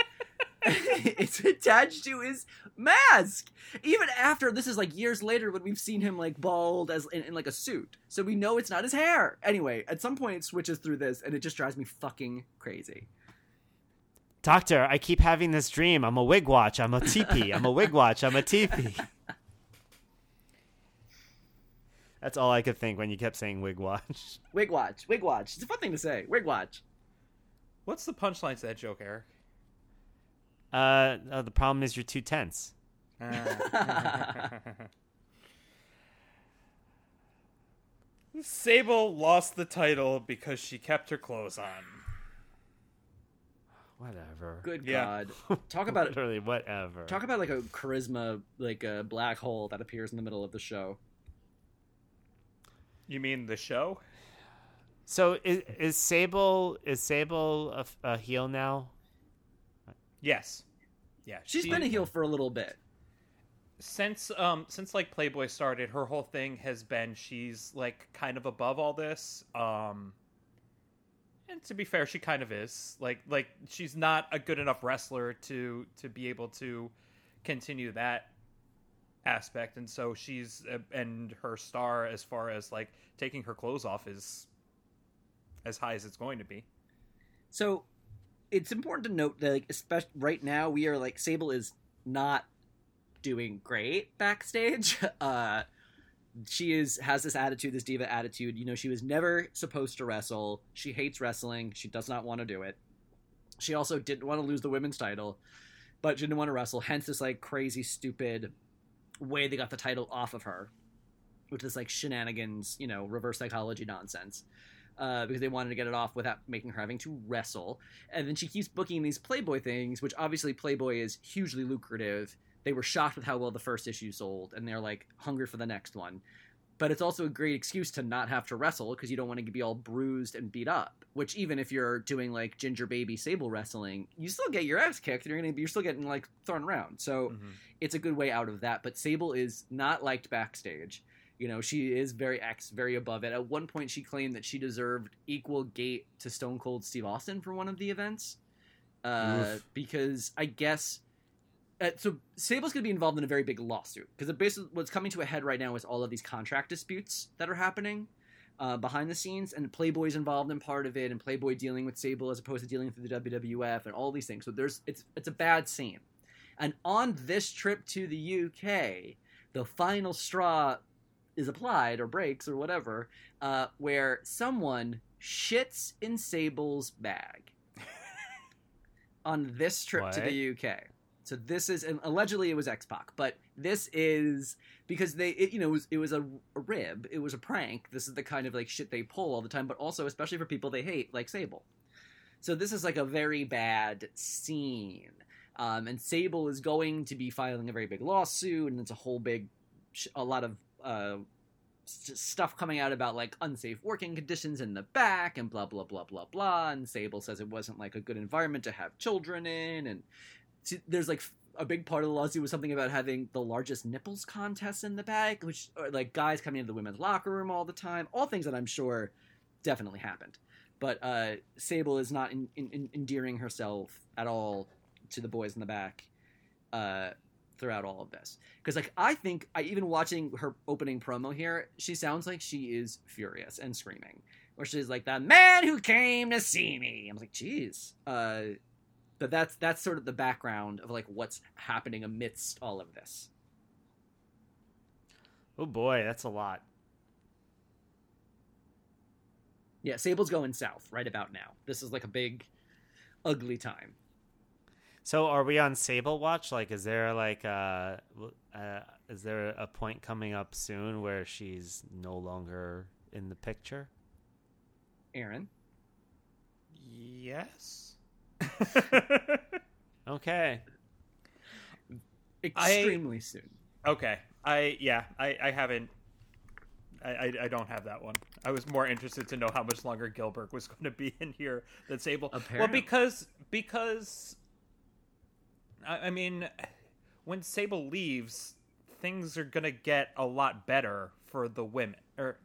it's attached to his mask. Even after this is like years later when we've seen him like bald as in, in like a suit, so we know it's not his hair. Anyway, at some point it switches through this, and it just drives me fucking crazy. Doctor, I keep having this dream. I'm a wig watch. I'm a teepee. I'm a wig watch. I'm a teepee. That's all I could think when you kept saying wig watch. Wig watch, wig watch. It's a fun thing to say. Wig watch. What's the punchline to that joke, Eric? Uh, oh, the problem is you're too tense. Sable lost the title because she kept her clothes on. Whatever. Good Yeah. God. Talk about it. Literally, whatever. talk about like a charisma, like a black hole that appears in the middle of the show. You mean the show? so is, is Sable is Sable a, a heel now? Yes. Yeah, She's she- been a heel for a little bit. since um since like Playboy started. Her whole thing has been she's like kind of above all this. Um, and to be fair, she kind of is. Like like she's not a good enough wrestler to to be able to continue that aspect, and so she's uh, and her star as far as like taking her clothes off is as high as it's going to be. So it's important to note that, like, especially right now, we are like Sable is not doing great backstage. Uh, she is has this attitude, this diva attitude. You know, she was never supposed to wrestle. She hates wrestling. She does not want to do it. She also didn't want to lose the women's title, but she didn't want to wrestle. Hence, this like crazy, stupid way they got the title off of her, which is like shenanigans. You know, reverse psychology nonsense. Uh, because they wanted to get it off without making her having to wrestle. And then she keeps booking these Playboy things, which obviously Playboy is hugely lucrative. they were shocked with how well the first issue sold, and they're like hungry for the next one. But it's also a great excuse to not have to wrestle because you don't want to be all bruised and beat up. Which even if you're doing like ginger baby sable wrestling, you still get your ass kicked. And you're gonna be, you're still getting like thrown around. So Mhm. it's a good way out of that. But Sable is not liked backstage. You know, she is very X, very above it. At one point, she claimed that she deserved equal gate to Stone Cold Steve Austin for one of the events, uh, because I guess. Uh, so Sable's going to be involved in a very big lawsuit because basically what's coming to a head right now is all of these contract disputes that are happening uh, behind the scenes, and Playboy's involved in part of it, and Playboy dealing with Sable as opposed to dealing through the WWF, and all these things. So there's it's it's a bad scene. And on this trip to the UK, the final straw is applied or breaks or whatever, uh, where someone shits in Sable's bag on this trip to the UK. So this is and allegedly it was X Pac, but this is because they it, you know it was, it was a, a rib, it was a prank. This is the kind of like shit they pull all the time, but also especially for people they hate like Sable. So this is like a very bad scene. Um, and Sable is going to be filing a very big lawsuit, and it's a whole big, sh- a lot of uh, stuff coming out about like unsafe working conditions in the back, and blah blah blah blah blah. And Sable says it wasn't like a good environment to have children in, and there's like a big part of the lawsuit was something about having the largest nipples contest in the back, which or like guys coming into the women's locker room all the time, all things that I'm sure definitely happened. But uh, Sable is not in, in endearing herself at all to the boys in the back uh, throughout all of this. Because like I think, I even watching her opening promo here, she sounds like she is furious and screaming, where she's like, "The man who came to see me." I'm like, "Jeez." Uh, but that's that's sort of the background of like what's happening amidst all of this. Oh boy, that's a lot. Yeah, Sable's going south right about now. This is like a big, ugly time. So are we on Sable Watch? Like, is there like uh, w- uh is there a point coming up soon where she's no longer in the picture? Aaron, Yes. Okay. extremely soon. okay. I yeah. I I haven't. I, I, I don't have that one. I was more interested to know how much longer Gillberg was going to be in here than Sable. Well, because because I, I mean, when Sable leaves, things are going to get a lot better for the women. Or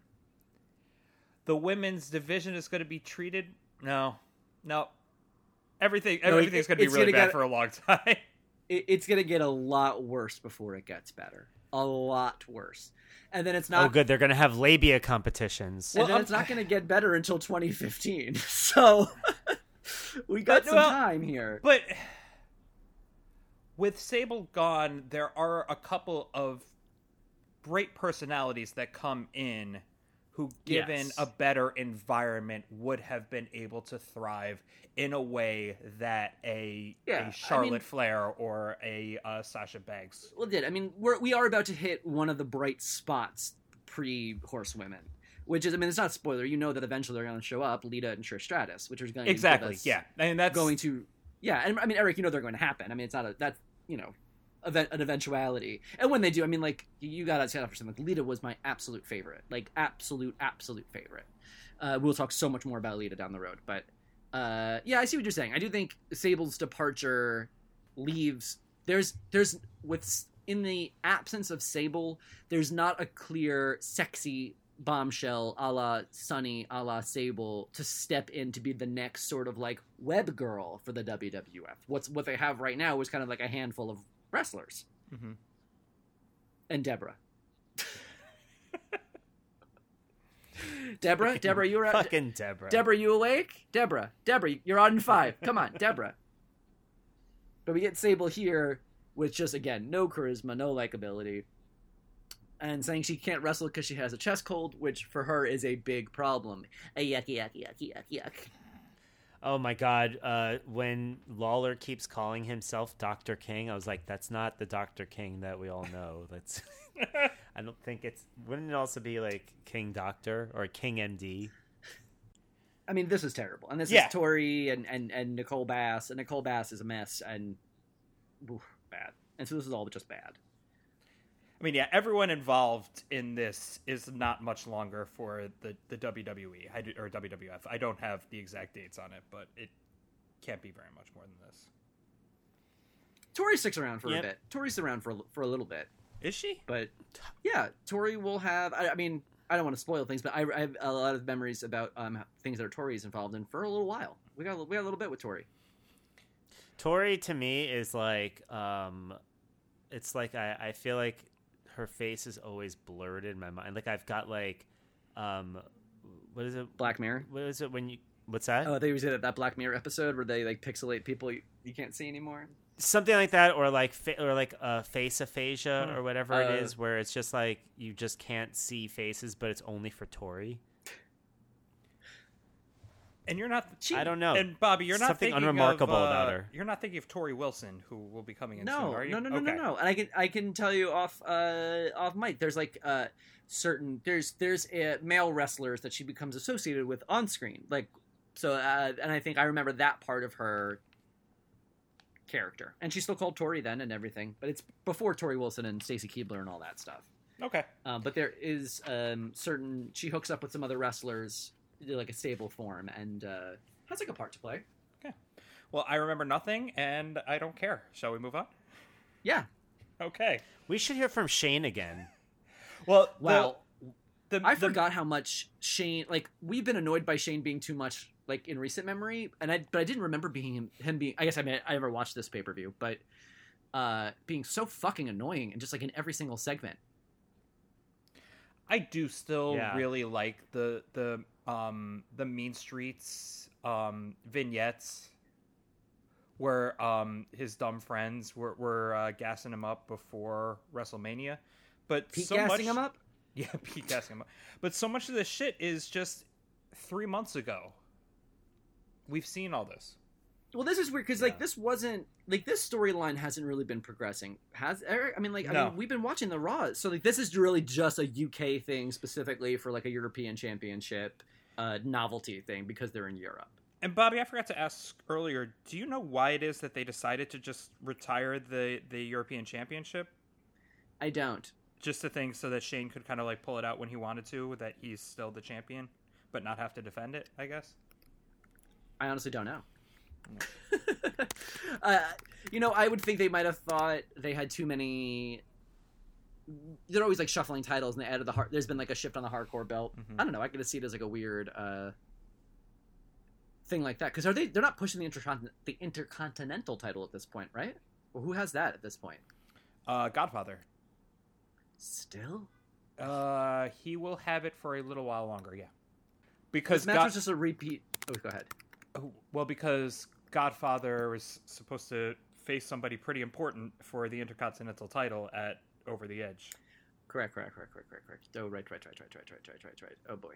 the women's division is going to be treated. No, no. Everything No, it- everything's going to be really gonna bad get- for a long time. It, it's gonna get a lot worse before it gets better. A lot worse, and then it's not. oh, good. They're gonna have labia competitions. And Well, then um, it's not gonna get better until 2015. So we got But, some well, time here. But with Sable gone, there are a couple of great personalities that come in who, given Yes. a better environment, would have been able to thrive in a way that a, Yeah, I a Charlotte mean- Flair or a uh, Sasha Banks. Well, did I mean we're we are about to hit one of the bright spots pre Horsewomen, which is I mean it's not a spoiler. You know that eventually they're going to show up, Lita and Trish Stratus, which is going to Exactly. Yeah, I mean that's going to yeah. And I mean Eric, you know they're going to happen. I mean it's not a that's you know event an eventuality. And when they do, I mean like you got to set up for something. Like Lita was my absolute favorite, like absolute absolute favorite. Uh, we'll talk so much more about Lita down the road, but uh, yeah, I see what you're saying. I do think Sable's departure leaves there's there's with in the absence of Sable, there's not a clear sexy bombshell a la Sunny a la Sable to step in to be the next sort of like web girl for the WWF. What's what they have right now is kind of like a handful of wrestlers Mhm. and Debra. Debra, Debra, you're out. Fucking Debra. Debra, you awake? Debra, Debra, you're on five. Come on, Debra. But we get Sable here with just again no charisma, no likability, and saying she can't wrestle because she has a chest cold, which for her is a big problem. A yuck, yuck, yuck, yuck, yuck. Oh my god, uh, when Lawler keeps calling himself Dr. King, I was like, that's not the Dr. King that we all know. That's I don't think it's wouldn't it also be like King Doctor or King MD? I mean, this is terrible, and this Yeah. is Tori and, and and Nicole Bass, and Nicole Bass is a mess, and oof, bad. and so this is all just bad. I mean, yeah, everyone involved in this is not much longer for the, the WWE I do, or WWF. I don't have the exact dates on it, but it can't be very much more than this. Tori sticks around for Yep. a bit. Tori's around for a, for a little bit, Is she? but yeah, Tori will have. I, I mean, I don't want to spoil things, but I, I have a lot of memories about um, things that are Tori's involved in for a little while. We got a- we got a little bit with Tori. Tori to me is like um it's like I, I feel like her face is always blurred in my mind. Like I've got like um what is it Black Mirror. what is it when you what's that? Oh, they was that that Black Mirror episode where they like pixelate people you, you can't see anymore. Something like that or like fa- or like uh, face aphasia Hmm. or whatever Uh, it is where it's just like you just can't see faces but it's only for Tori. And you're not. I don't know. And Bobby, you're not Something thinking unremarkable of, uh, about her. You're not thinking of Torrie Wilson, who will be coming in soon, No, are you? no, no, no, okay. no, no. And I can I can tell you off uh off mic. There's like uh certain there's there's uh, male wrestlers that she becomes associated with on screen. Like so, uh, and I think I remember that part of her character. And she's still called Tori then and everything, but it's before Torrie Wilson and Stacy Keibler and all that stuff. Okay. Um, but there is um, certain she hooks up with some other wrestlers, like a stable form, and uh, has like a part to play. Okay. Well, I remember nothing, and I don't care. Shall we move on? Yeah. Okay. We should hear from Shane again. Well, the- Wow. The, I the- forgot how much Shane like we've been annoyed by Shane being too much like in recent memory, and I but I didn't remember being him, him being. I guess I mean I never watched this pay per view, but uh being so fucking annoying and just like in every single segment. I do still Yeah. really like the the um the Mean Streets um vignettes where um his dumb friends were were uh, gassing him up before WrestleMania, but Pete so gassing much, him up. Yeah, Pete gassing him up. But so much of this shit is just three months ago. We've seen all this. Well, this is weird because Yeah. like this wasn't like this storyline hasn't really been progressing. Has Eric? I mean, like I No. mean, we've been watching the Raw, so like this is really just a UK thing specifically for like a European Championship uh, novelty thing because they're in Europe. And Bobby, I forgot to ask earlier. Do you know why it is that they decided to just retire the the European Championship? I don't. just a thing so that Shane could kind of like pull it out when he wanted to, that he's still the champion, but not have to defend it. I guess. I honestly don't know. uh, you know, I would think they might have thought they had too many. They're always like shuffling titles, and they added the heart. There's been like a shift on the hardcore belt. Mhm. I don't know. I could see it as like a weird uh, thing like that. Because are they? They're not pushing the the intercontinental title at this point, right? Well, who has that at this point? Uh, Godfather. Still, Uh, he will have it for a little while longer. Yeah, because this match God- was just a repeat. Oh, go ahead. oh, well, because Godfather was supposed to face somebody pretty important for the Intercontinental title at Over the Edge. Correct, correct, correct, correct, correct, correct. Oh, right, right, right, right, right, right, right, right, right. Oh boy.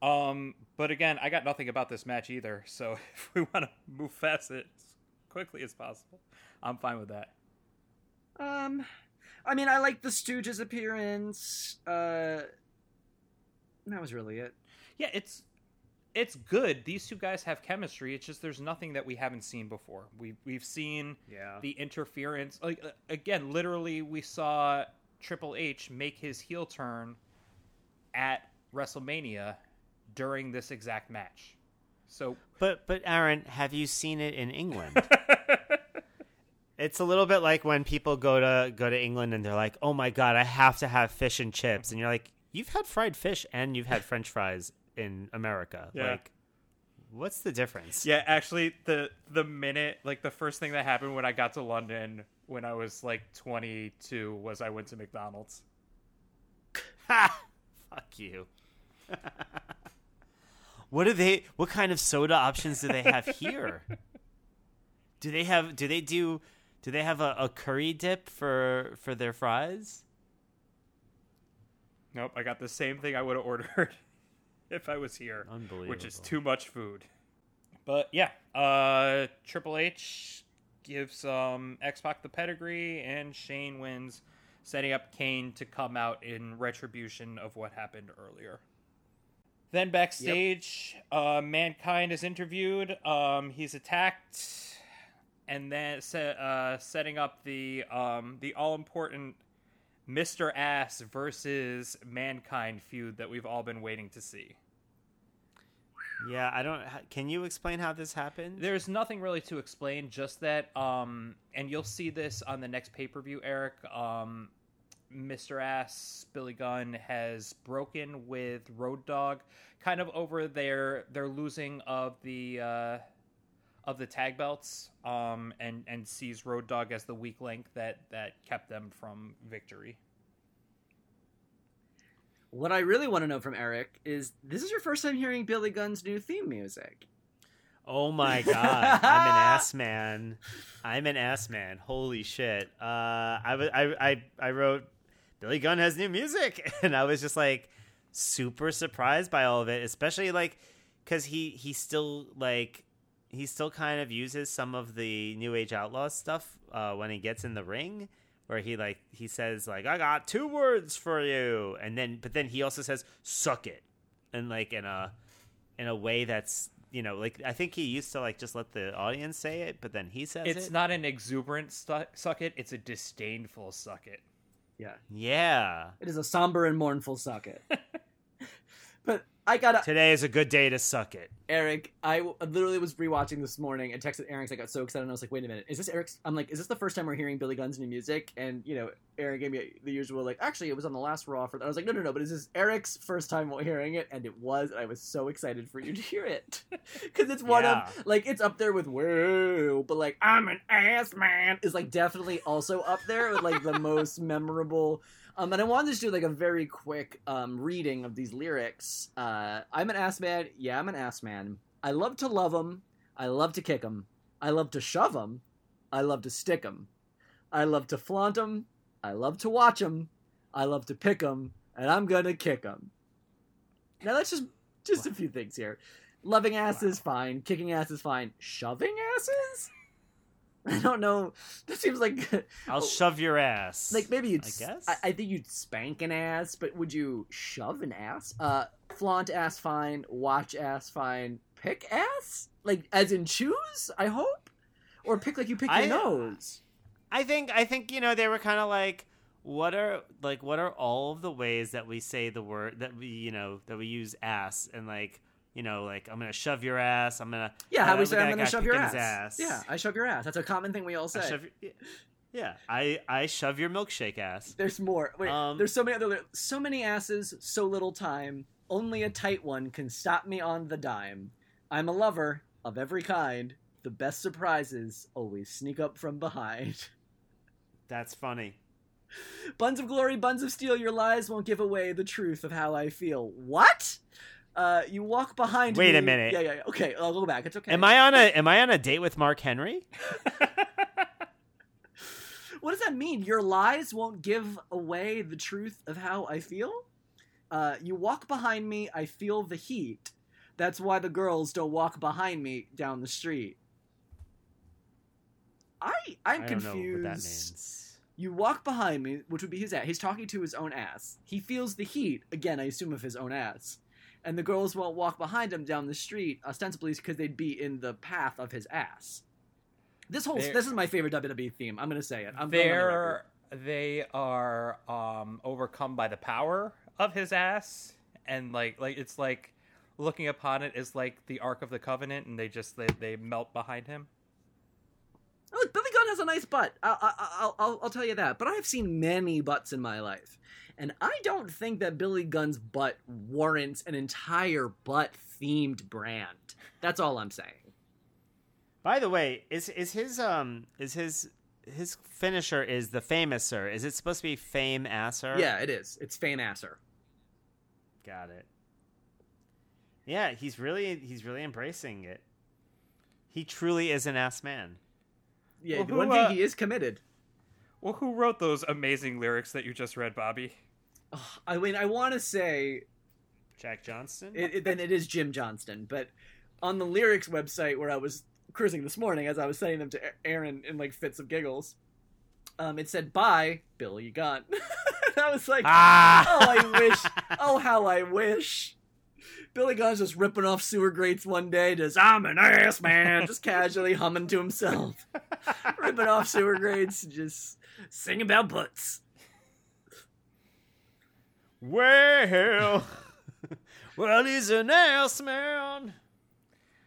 Um, but again, I got nothing about this match either. So if we want to move fast it as quickly as possible, I'm fine with that. Um, I mean, I like the Stooges' appearance. Uh, that was really it. Yeah, it's it's good. These two guys have chemistry. It's just there's nothing that we haven't seen before. We we've seen Yeah. the interference. Like again, literally, we saw Triple H make his heel turn at WrestleMania during this exact match. So But but Aaron, have you seen it in England? it's a little bit like when people go to go to England and they're like, "Oh my god, I have to have fish and chips," and you're like, "You've had fried fish and you've had French fries in America. Yeah. Like, what's the difference?" yeah, actually, the the minute like the first thing that happened when I got to London when I was like 22 was I went to McDonald's. Ha! Fuck you. what do they? What kind of soda options do they have here? do they have? Do they do? Do they have a, a curry dip for for their fries? Nope, I got the same thing I would have ordered if I was here. Unbelievable. which is too much food. But yeah, uh, Triple H gives um, X Pac the pedigree, and Shane wins, setting up Kane to come out in retribution of what happened earlier. Then backstage, uh, Mankind is interviewed. Um, he's attacked. and then se- uh, setting up the um, the all important Mr. Ass versus Mankind feud that we've all been waiting to see. Yeah, I don't. Can you explain how this happened? There's nothing really to explain, just that, um, and you'll see this on the next pay per view, Eric. Um, Mr. Ass, Billy Gunn has broken with Road Dog, kind of over their their losing of the uh, of the tag belts, um, and and sees Road Dog as the weak link that that kept them from victory. What I really want to know from Eric is this is your first time hearing Billy Gunn's new theme music. Oh my god, I'm an ass man. I'm an ass man. Holy shit. Uh, I was I I I wrote Billy Gunn has new music, and I was just like super surprised by all of it, especially like because he he still like he still kind of uses some of the New Age Outlaws stuff uh, when he gets in the ring, where he like he says like I got two words for you, and then but then he also says suck it, and like in a in a way that's you know like I think he used to like just let the audience say it, but then he says It's it. not an exuberant stu- suck it; it's a disdainful suck it. Yeah. yeah. It is a somber and mournful suck it. but I gotta Today is a good day to suck it. Eric, I w- literally was rewatching this morning and texted Eric. I got so excited. and I was like, "Wait a minute, is this Eric's?" I'm like, "Is this the first time we're hearing Billy Gunn's new music?" And you know, Eric gave me the usual like, "Actually, it was on the last Raw." For That. I was like, "No, no, no," but is this Eric's first time hearing it? And it was. And I was so excited for you to hear it because it's one Yeah. of like it's up there with "Whoa," but like "I'm an ass man" is like definitely also up there with like the most memorable. Um, and I wanted to do like a very quick um, reading of these lyrics. Uh, I'm an ass man. Yeah, I'm an ass man. I love to love them. I love to kick them. I love to shove them. I love to stick them. I love to flaunt them. I love to watch them. I love to pick them, and I'm gonna kick them. Now that's just just a few things here. Loving ass is fine. Kicking ass is fine. Shoving asses? I don't know. That seems like I'll Oh. shove your ass. like maybe you'd I guess. I, I think you'd spank an ass, but would you shove an ass? Uh, flaunt ass fine, watch ass fine, pick ass like as in choose. I hope, or pick like you pick your I- nose. I think I think you know they were kind of like what are like what are all of the ways that we say the word that we you know that we use ass and like you know like I'm gonna shove your ass I'm gonna Yeah, how we say I'm gonna shove your picking ass. Yeah, I shove your ass. That's a common thing we all I say. shove your, yeah I I shove your milkshake ass There's more. Wait, Um, there's so many other. So many asses, so little time. Only a tight one can stop me on the dime. I'm a lover of every kind. The best surprises always sneak up from behind. that's funny Buns of glory, buns of steel, your lies won't give away the truth of how I feel. What? Uh, you walk behind me. Wait me. a minute. Yeah, yeah, yeah. Okay, I'll go back. It's okay. am I on a am I on a date with Mark Henry What does that mean? Your lies won't give away the truth of how I feel? Uh, you walk behind me, I feel the heat. That's why the girls don't walk behind me down the street. I I'm I confused. what that means You walk behind me, which would be his ass. He's talking to his own ass. He feels the heat, again, I assume, of his own ass. And the girls won't walk behind him down the street, ostensibly because they'd be in the path of his ass. This whole They're- this is my favorite WWE theme. I'm gonna say it. I'm going on the record. They're they are um, overcome by the power of his ass, and like like it's like looking upon it is like the Ark of the Covenant, and they just they, they melt behind him. Oh, Billy Gunn has a nice butt. I'll, I'll, I'll, I'll tell you that. But I've seen many butts in my life. And I don't think that Billy Gunn's butt warrants an entire butt themed brand. That's all I'm saying. by the way is is his um is his his finisher is the famouser is it supposed to be fame asser Yeah, it is. It's Fame Asser. Got it. Yeah, he's really he's really embracing it. He truly is an ass man. Yeah, Well, the who, one thing uh, he is committed. Well, who wrote those amazing lyrics that you just read, Bobby? Ugh, I mean, I want to say Jack Johnston. it, it, then it is Jim Johnston, but on the lyrics website where I was cruising this morning, as I was sending them to Aaron in like fits of giggles, um, it said "Bye, Billy Gunn." and I was like, ah. Oh, I wish. oh, how I wish. Billy Gunn's just ripping off sewer grates one day, just I'm an ass man, just casually humming to himself, ripping off sewer grates, just singing about butts. Well, well, he's an ass man.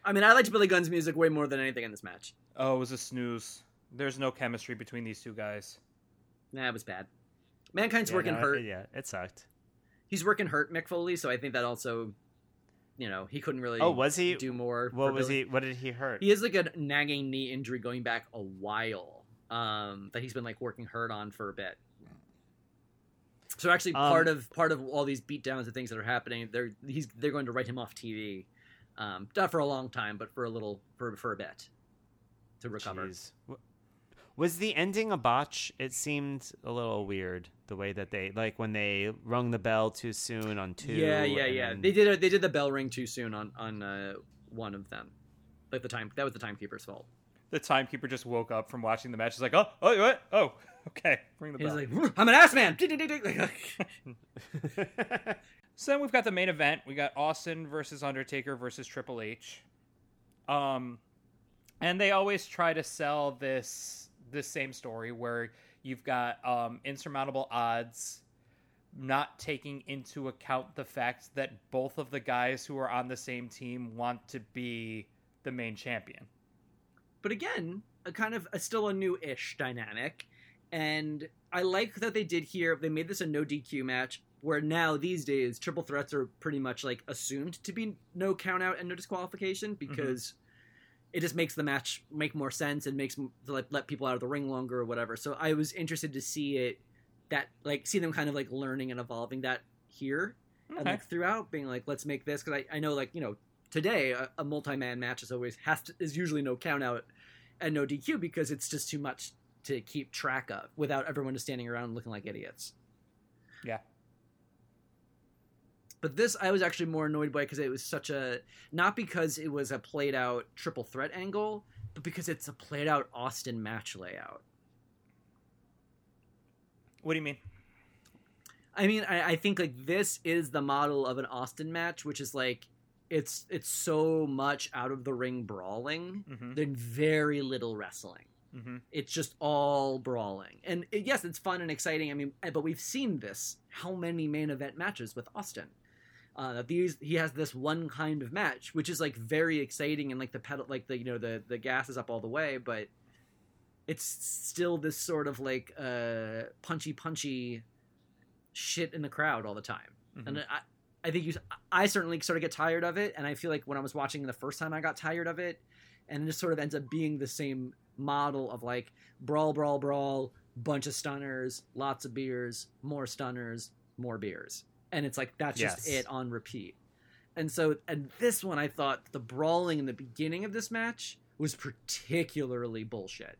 I mean, I liked Billy Gunn's music way more than anything in this match. Oh, it was a snooze. There's no chemistry between these two guys. Nah, it was bad. Mankind's Yeah, working no, hurt. it- yeah, it sucked. He's working hurt, Mick Foley, so I think that also, you know, he couldn't really Oh, was he? do more. What was Billy. he? What did he hurt? He has like a nagging knee injury going back a while um, that he's been like working hurt on for a bit. So actually, Um, part of part of all these beatdowns and things that are happening, they're he's they're going to write him off TV, um, not for a long time, but for a little for for a bit to recover. Jeez. W- Was the ending a botch? It seemed a little weird the way that they like when they rung the bell too soon on two. Yeah, yeah, and yeah. They did they did the bell ring too soon on on uh, one of them. Like the time that was the timekeeper's fault. The timekeeper just woke up from watching the match. He's like, oh, oh, what? Oh, okay. Ring the He's bell. like, I'm an ass man. So then we've got the main event. We got Austin versus Undertaker versus Triple H. Um, and they always try to sell this this same story where you've got um, insurmountable odds, not taking into account the fact that both of the guys who are on the same team want to be the main champion. but again, a kind of a, still a new-ish dynamic, and I like that they did here. They made this a no DQ match, where now these days triple threats are pretty much like assumed to be no count out and no disqualification mm-hmm. because it just makes the match make more sense and makes like let people out of the ring longer or whatever. So I was interested to see it that like see them kind of like learning and evolving that here and like throughout being like let's make this because I, I know like you know today a, a multi-man match is always has to is usually no count out and no DQ because it's just too much to keep track of without everyone just standing around looking like idiots. Yeah. But this I was actually more annoyed by because it was such a not because it was a played out triple threat angle, but because it's a played out Austin match layout. What do you mean? I mean, I, I think like this is the model of an Austin match, which is like it's it's so much out of the ring brawling, Mm-hmm. then very little wrestling. Mm-hmm. It's just all brawling, and it, yes, it's fun and exciting. I mean, but we've seen this how many main event matches with Austin. Uh, these he has this one kind of match, which is like very exciting and like the pedal, like the you know the the gas is up all the way, but it's still this sort of like uh punchy punchy shit in the crowd all the time. Mhm. And I, I think you, I certainly sort of get tired of it. And I feel like when I was watching the first time, I got tired of it. And it just sort of ends up being the same model of like brawl, brawl, brawl, bunch of stunners, lots of beers, more stunners, more beers. And it's like, that's just Yes. it on repeat. And so, and this one, I thought the brawling in the beginning of this match was particularly bullshit.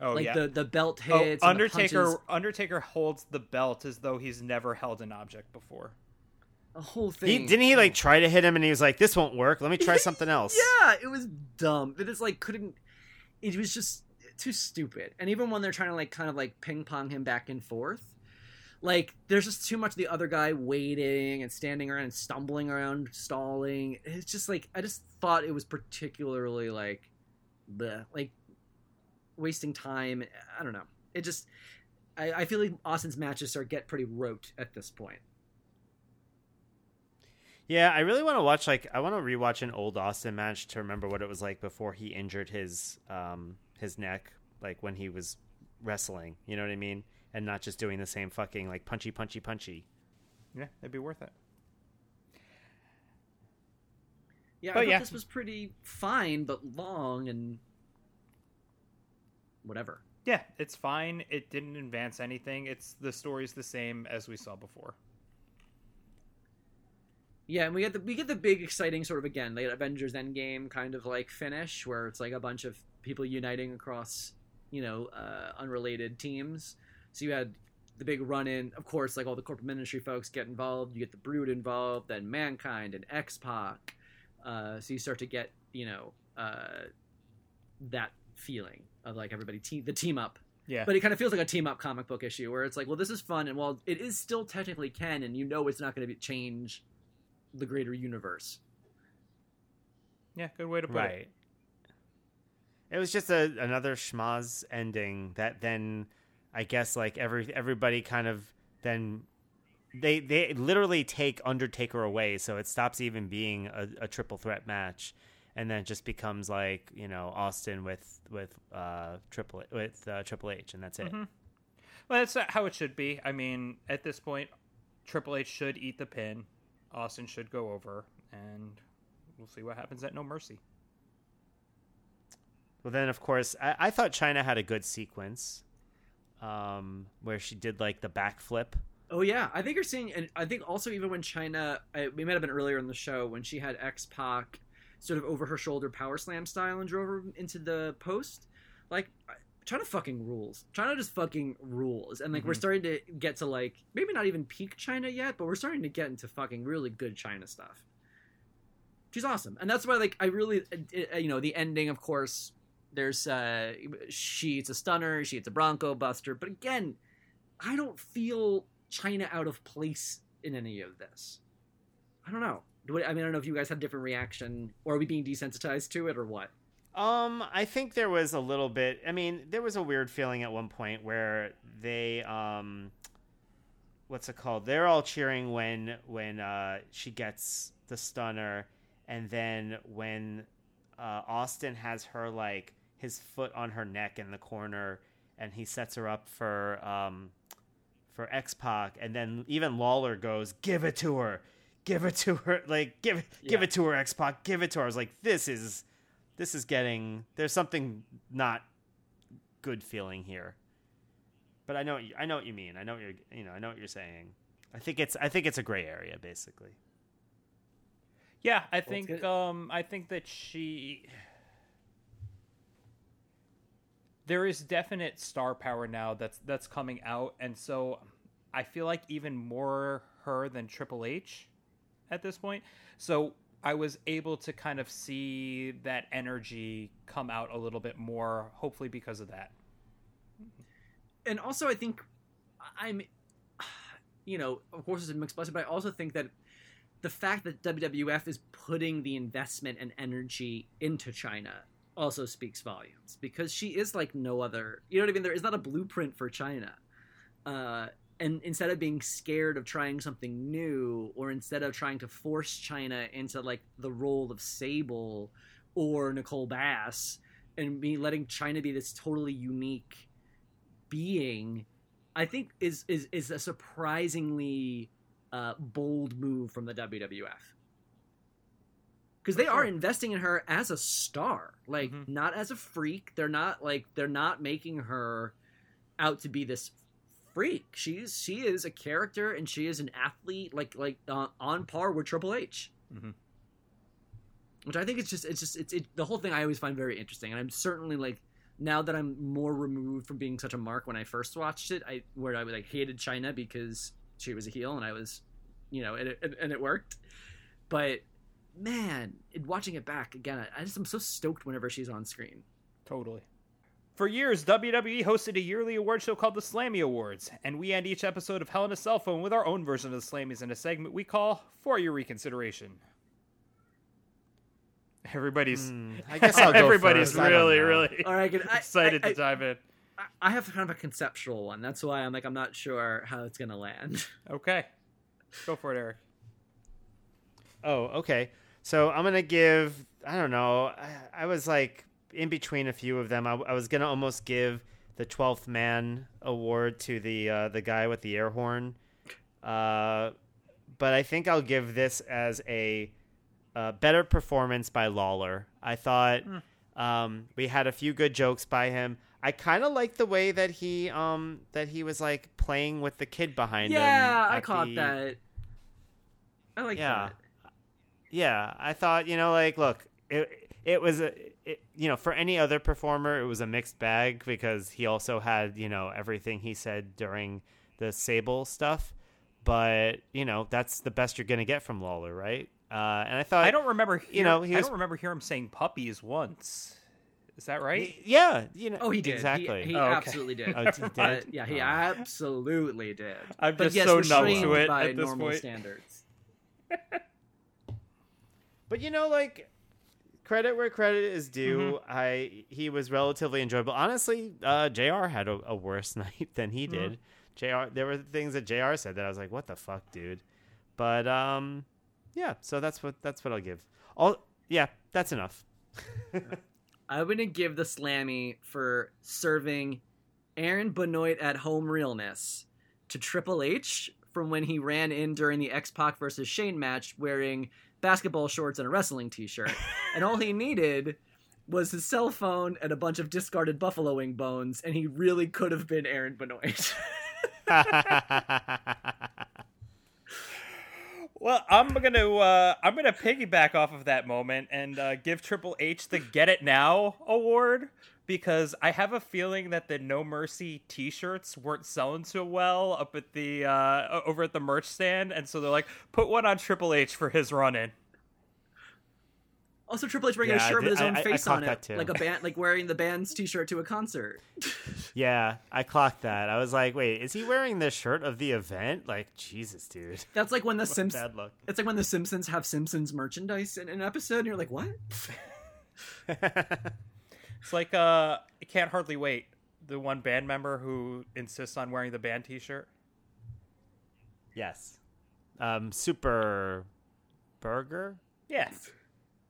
Oh like yeah. the, the belt Oh, hits. and the Undertaker. Undertaker holds the belt as though he's never held an object before. the whole thing. He, thing. didn't he like try to hit him and he was like, "This won't work. Let me try something else." Yeah, it was dumb. It is like couldn't. It was just too stupid. And even when they're trying to like kind of like ping pong him back and forth, like there's just too much the other guy waiting and standing around and stumbling around, stalling. It's just like I just thought it was particularly like the like wasting time. I don't know. It just I, I feel like Austin's matches start get pretty rote at this point. Yeah, I really want to watch like I want to rewatch an old Austin match to remember what it was like before he injured his um his neck, like when he was wrestling. You know what I mean? And not just doing the same fucking like punchy, punchy, punchy. Yeah, it'd be worth it. Yeah, But I thought yeah. this was pretty fine, but long and whatever. Yeah, it's fine. It didn't advance anything. It's the story's the same as we saw before. Yeah, and we get the we get the big exciting sort of again like Avengers Endgame kind of like finish where it's like a bunch of people uniting across you know uh, unrelated teams. So you had the big run in, of course, like all the corporate ministry folks get involved. You get the Brood involved, then Mankind and X Pac. Uh, so you start to get you know uh, that feeling of like everybody te- the team up Yeah. but it kind of feels like a team up comic book issue where it's like, well, this is fun, and while it is still technically canon, you know it's not going to be change the greater universe. Yeah, good way to put it. right. It was just a another schmoz ending that then I guess like every everybody kind of then they they literally take Undertaker away, so it stops even being a, a triple threat match, and then it just becomes like you know Austin with with uh triple with uh, Triple H, and that's it. Mhm. Well, that's not how it should be. I mean, at this point, Triple H should eat the pin. Austin should go over, and we'll see what happens at No Mercy. Well, then of course I, I thought Chyna had a good sequence, um, where she did like the backflip. Oh yeah, I think you're seeing, and I think also even when Chyna, I, we might have been earlier in the show when she had X Pac sort of over her shoulder power slam style and drove her into the post. Like Chyna fucking rules. Chyna just fucking rules, and like we're Mhm. starting to get to like maybe not even peak Chyna yet, but we're starting to get into fucking really good Chyna stuff. She's awesome, and that's why like I really, uh, you know, the ending, of course. There's uh, she it's a stunner, she it's a Bronco Buster, but again, I don't feel Chyna out of place in any of this. I don't know. I I mean, I don't know if you guys have a different reaction, or are we being desensitized to it, or what? Um, I think there was a little bit. I mean, there was a weird feeling at one point where they, um, what's it called? They're all cheering when when uh, she gets the stunner, and then when uh, Austin has her like his foot on her neck in the corner, and he sets her up for um, for X Pac, and then even Lawler goes, "Give it to her." Give it to her, like give give it to her, X Pac. Give it to her. I was like, this is this is getting there's something not good feeling here. But I know what you, I know what you mean. I know what you're you know I know what you're saying. I think it's I think it's a gray area basically. Yeah, I it's think good. um I think that she there is definite star power now that's that's coming out and so I feel like even more her than Triple H at this point. So I was able to kind of see that energy come out a little bit more hopefully because of that. And also, I think I'm, you know, of course, it's a mixed blessing, but I also think that the fact that WWF is putting the investment and energy into Chyna also speaks volumes because she is like no other. You know what I mean? There is not a blueprint for Chyna. Uh, and instead of being scared of trying something new, or instead of trying to force Chyna into like the role of Sable or Nicole Bass, and me letting Chyna be this totally unique being, I think is is is a surprisingly uh, bold move from the WWF because they are investing in her as a star, like Mhm. not as a freak. They're not like they're not making her out to be this freak. She's she is a character and she is an athlete, like like uh, on par with Triple H. Mhm. Which I think it's just it's just it's it, the whole thing I always find very interesting, and I'm certainly like now that I'm more removed from being such a mark when I first watched it, I where I like hated Chyna because she was a heel and I was, you know, and it, and it worked. But man, watching it back again, I, just I just am so stoked whenever she's on screen. Totally. For years, WWE hosted a yearly award show called the Slammy Awards, and we end each episode of Hell in a Cell Phone with our own version of the Slammies in a segment we call For Your Reconsideration. Everybody's Hmm, I guess I'll everybody's first. Really, know. really All right, good. I- excited I, to dive in. I, I have kind of a conceptual one. That's why I'm like I'm not sure how it's gonna land. Okay, go for it, Eric. Oh, okay. So I'm gonna give. I don't know. I, I was like in between a few of them. I, I was gonna almost give the twelfth man award to the uh, the guy with the air horn, uh, but I think I'll give this as a, uh better performance by Lawler. I thought um, we had a few good jokes by him. I kind of like the way that he um that he was like playing with the kid behind him. yeah, I caught the- that. I like Yeah. that. yeah i thought you know like look it it was a it, you know for any other performer it was a mixed bag because he also had you know everything he said during the sable stuff but you know that's the best you're gonna get from lawler right uh and i thought I don't remember. Hear, you know, he I was- don't remember hearing him saying puppies once. Is that right? yeah you know Oh, he did. exactly He, he Oh, okay. absolutely did. Oh, he did? Uh, yeah, he Oh. absolutely did. I'm But just yes, so restrained numb to it by at this normal point. standards. but you know, like credit where credit is due. I he was relatively enjoyable. Honestly, uh, Jr. had a, a worse night than he did. Jr. There were things that Jr. said that I was like, "What the fuck, dude?" But um, yeah. So that's what that's what I'll give. All yeah, that's enough. I'm gonna give the Slammy for serving Aaron Benoit at home realness to Triple H from when he ran in during the X Pac versus Shane match wearing basketball shorts and a wrestling T-shirt, and all he needed was his cell phone and a bunch of discarded buffalo wing bones, and he really could have been Aaron Benoit. Well, I'm gonna uh, I'm gonna piggyback off of that moment and uh, give Triple H the Get It Now award because I have a feeling that the No Mercy T-shirts weren't selling so well up at the uh, over at the merch stand, and so they're like, put one on Triple H for his run in. also, Triple H wearing Yeah, a I shirt did- with his own I- I- I face on it, like a band, like wearing the band's T-shirt to a concert. yeah, I clocked that. I was like, "Wait, is he wearing the shirt of the event?" Like, Jesus, dude. That's like when the Simpsons. Bad luck. It's like when the Simpsons have Simpsons merchandise in an episode, and you're like, "What?" It's like uh, I can't hardly wait. The one band member who insists on wearing the band T-shirt. yes. Um, Super Burger. Yes.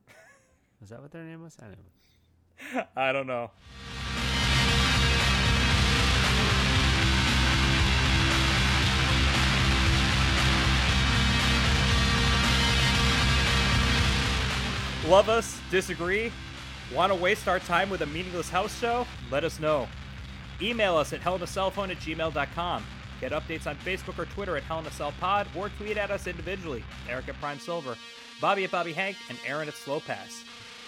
Was that what their name was? I don't know. I don't know. Love us? Disagree? Want to waste our time with a meaningless house show? Let us know. Email us at hellinacellphone at gmail.com. Get updates on Facebook or Twitter at hellinacellpod or tweet at us individually. Eric at Prime Silver, Bobby at Bobby Hank, and Aaron at Slow Pass.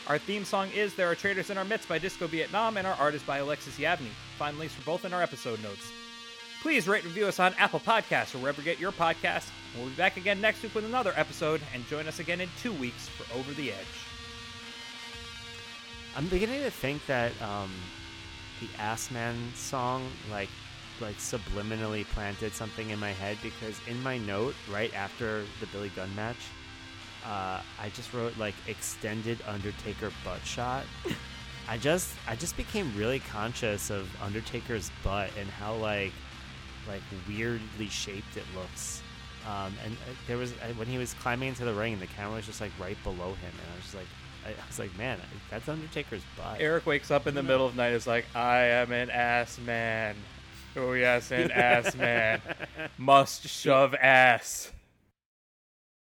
Our theme song is There Are Traders in Our Midst by Disco Vietnam, and our art is by Alexis Yavney. Find links for both in our episode notes. Please rate and review us on Apple Podcasts or wherever you get your podcasts. We'll be back again next week with another episode, and join us again in two weeks for Over the Edge. I'm beginning to think that um, the Ass Man song, like, like subliminally planted something in my head because in my note right after the Billy Gunn match, uh, I just wrote like extended Undertaker butt shot. I just I just became really conscious of Undertaker's butt and how like like weirdly shaped it looks. Um, and uh, there was uh, when he was climbing into the ring, the camera was just like right below him, and I was just like, I, I was like, man, that's Undertaker's butt. Eric wakes up in the middle of the night is like, I am an ass man. Oh, yes, an ass man. Must shove ass.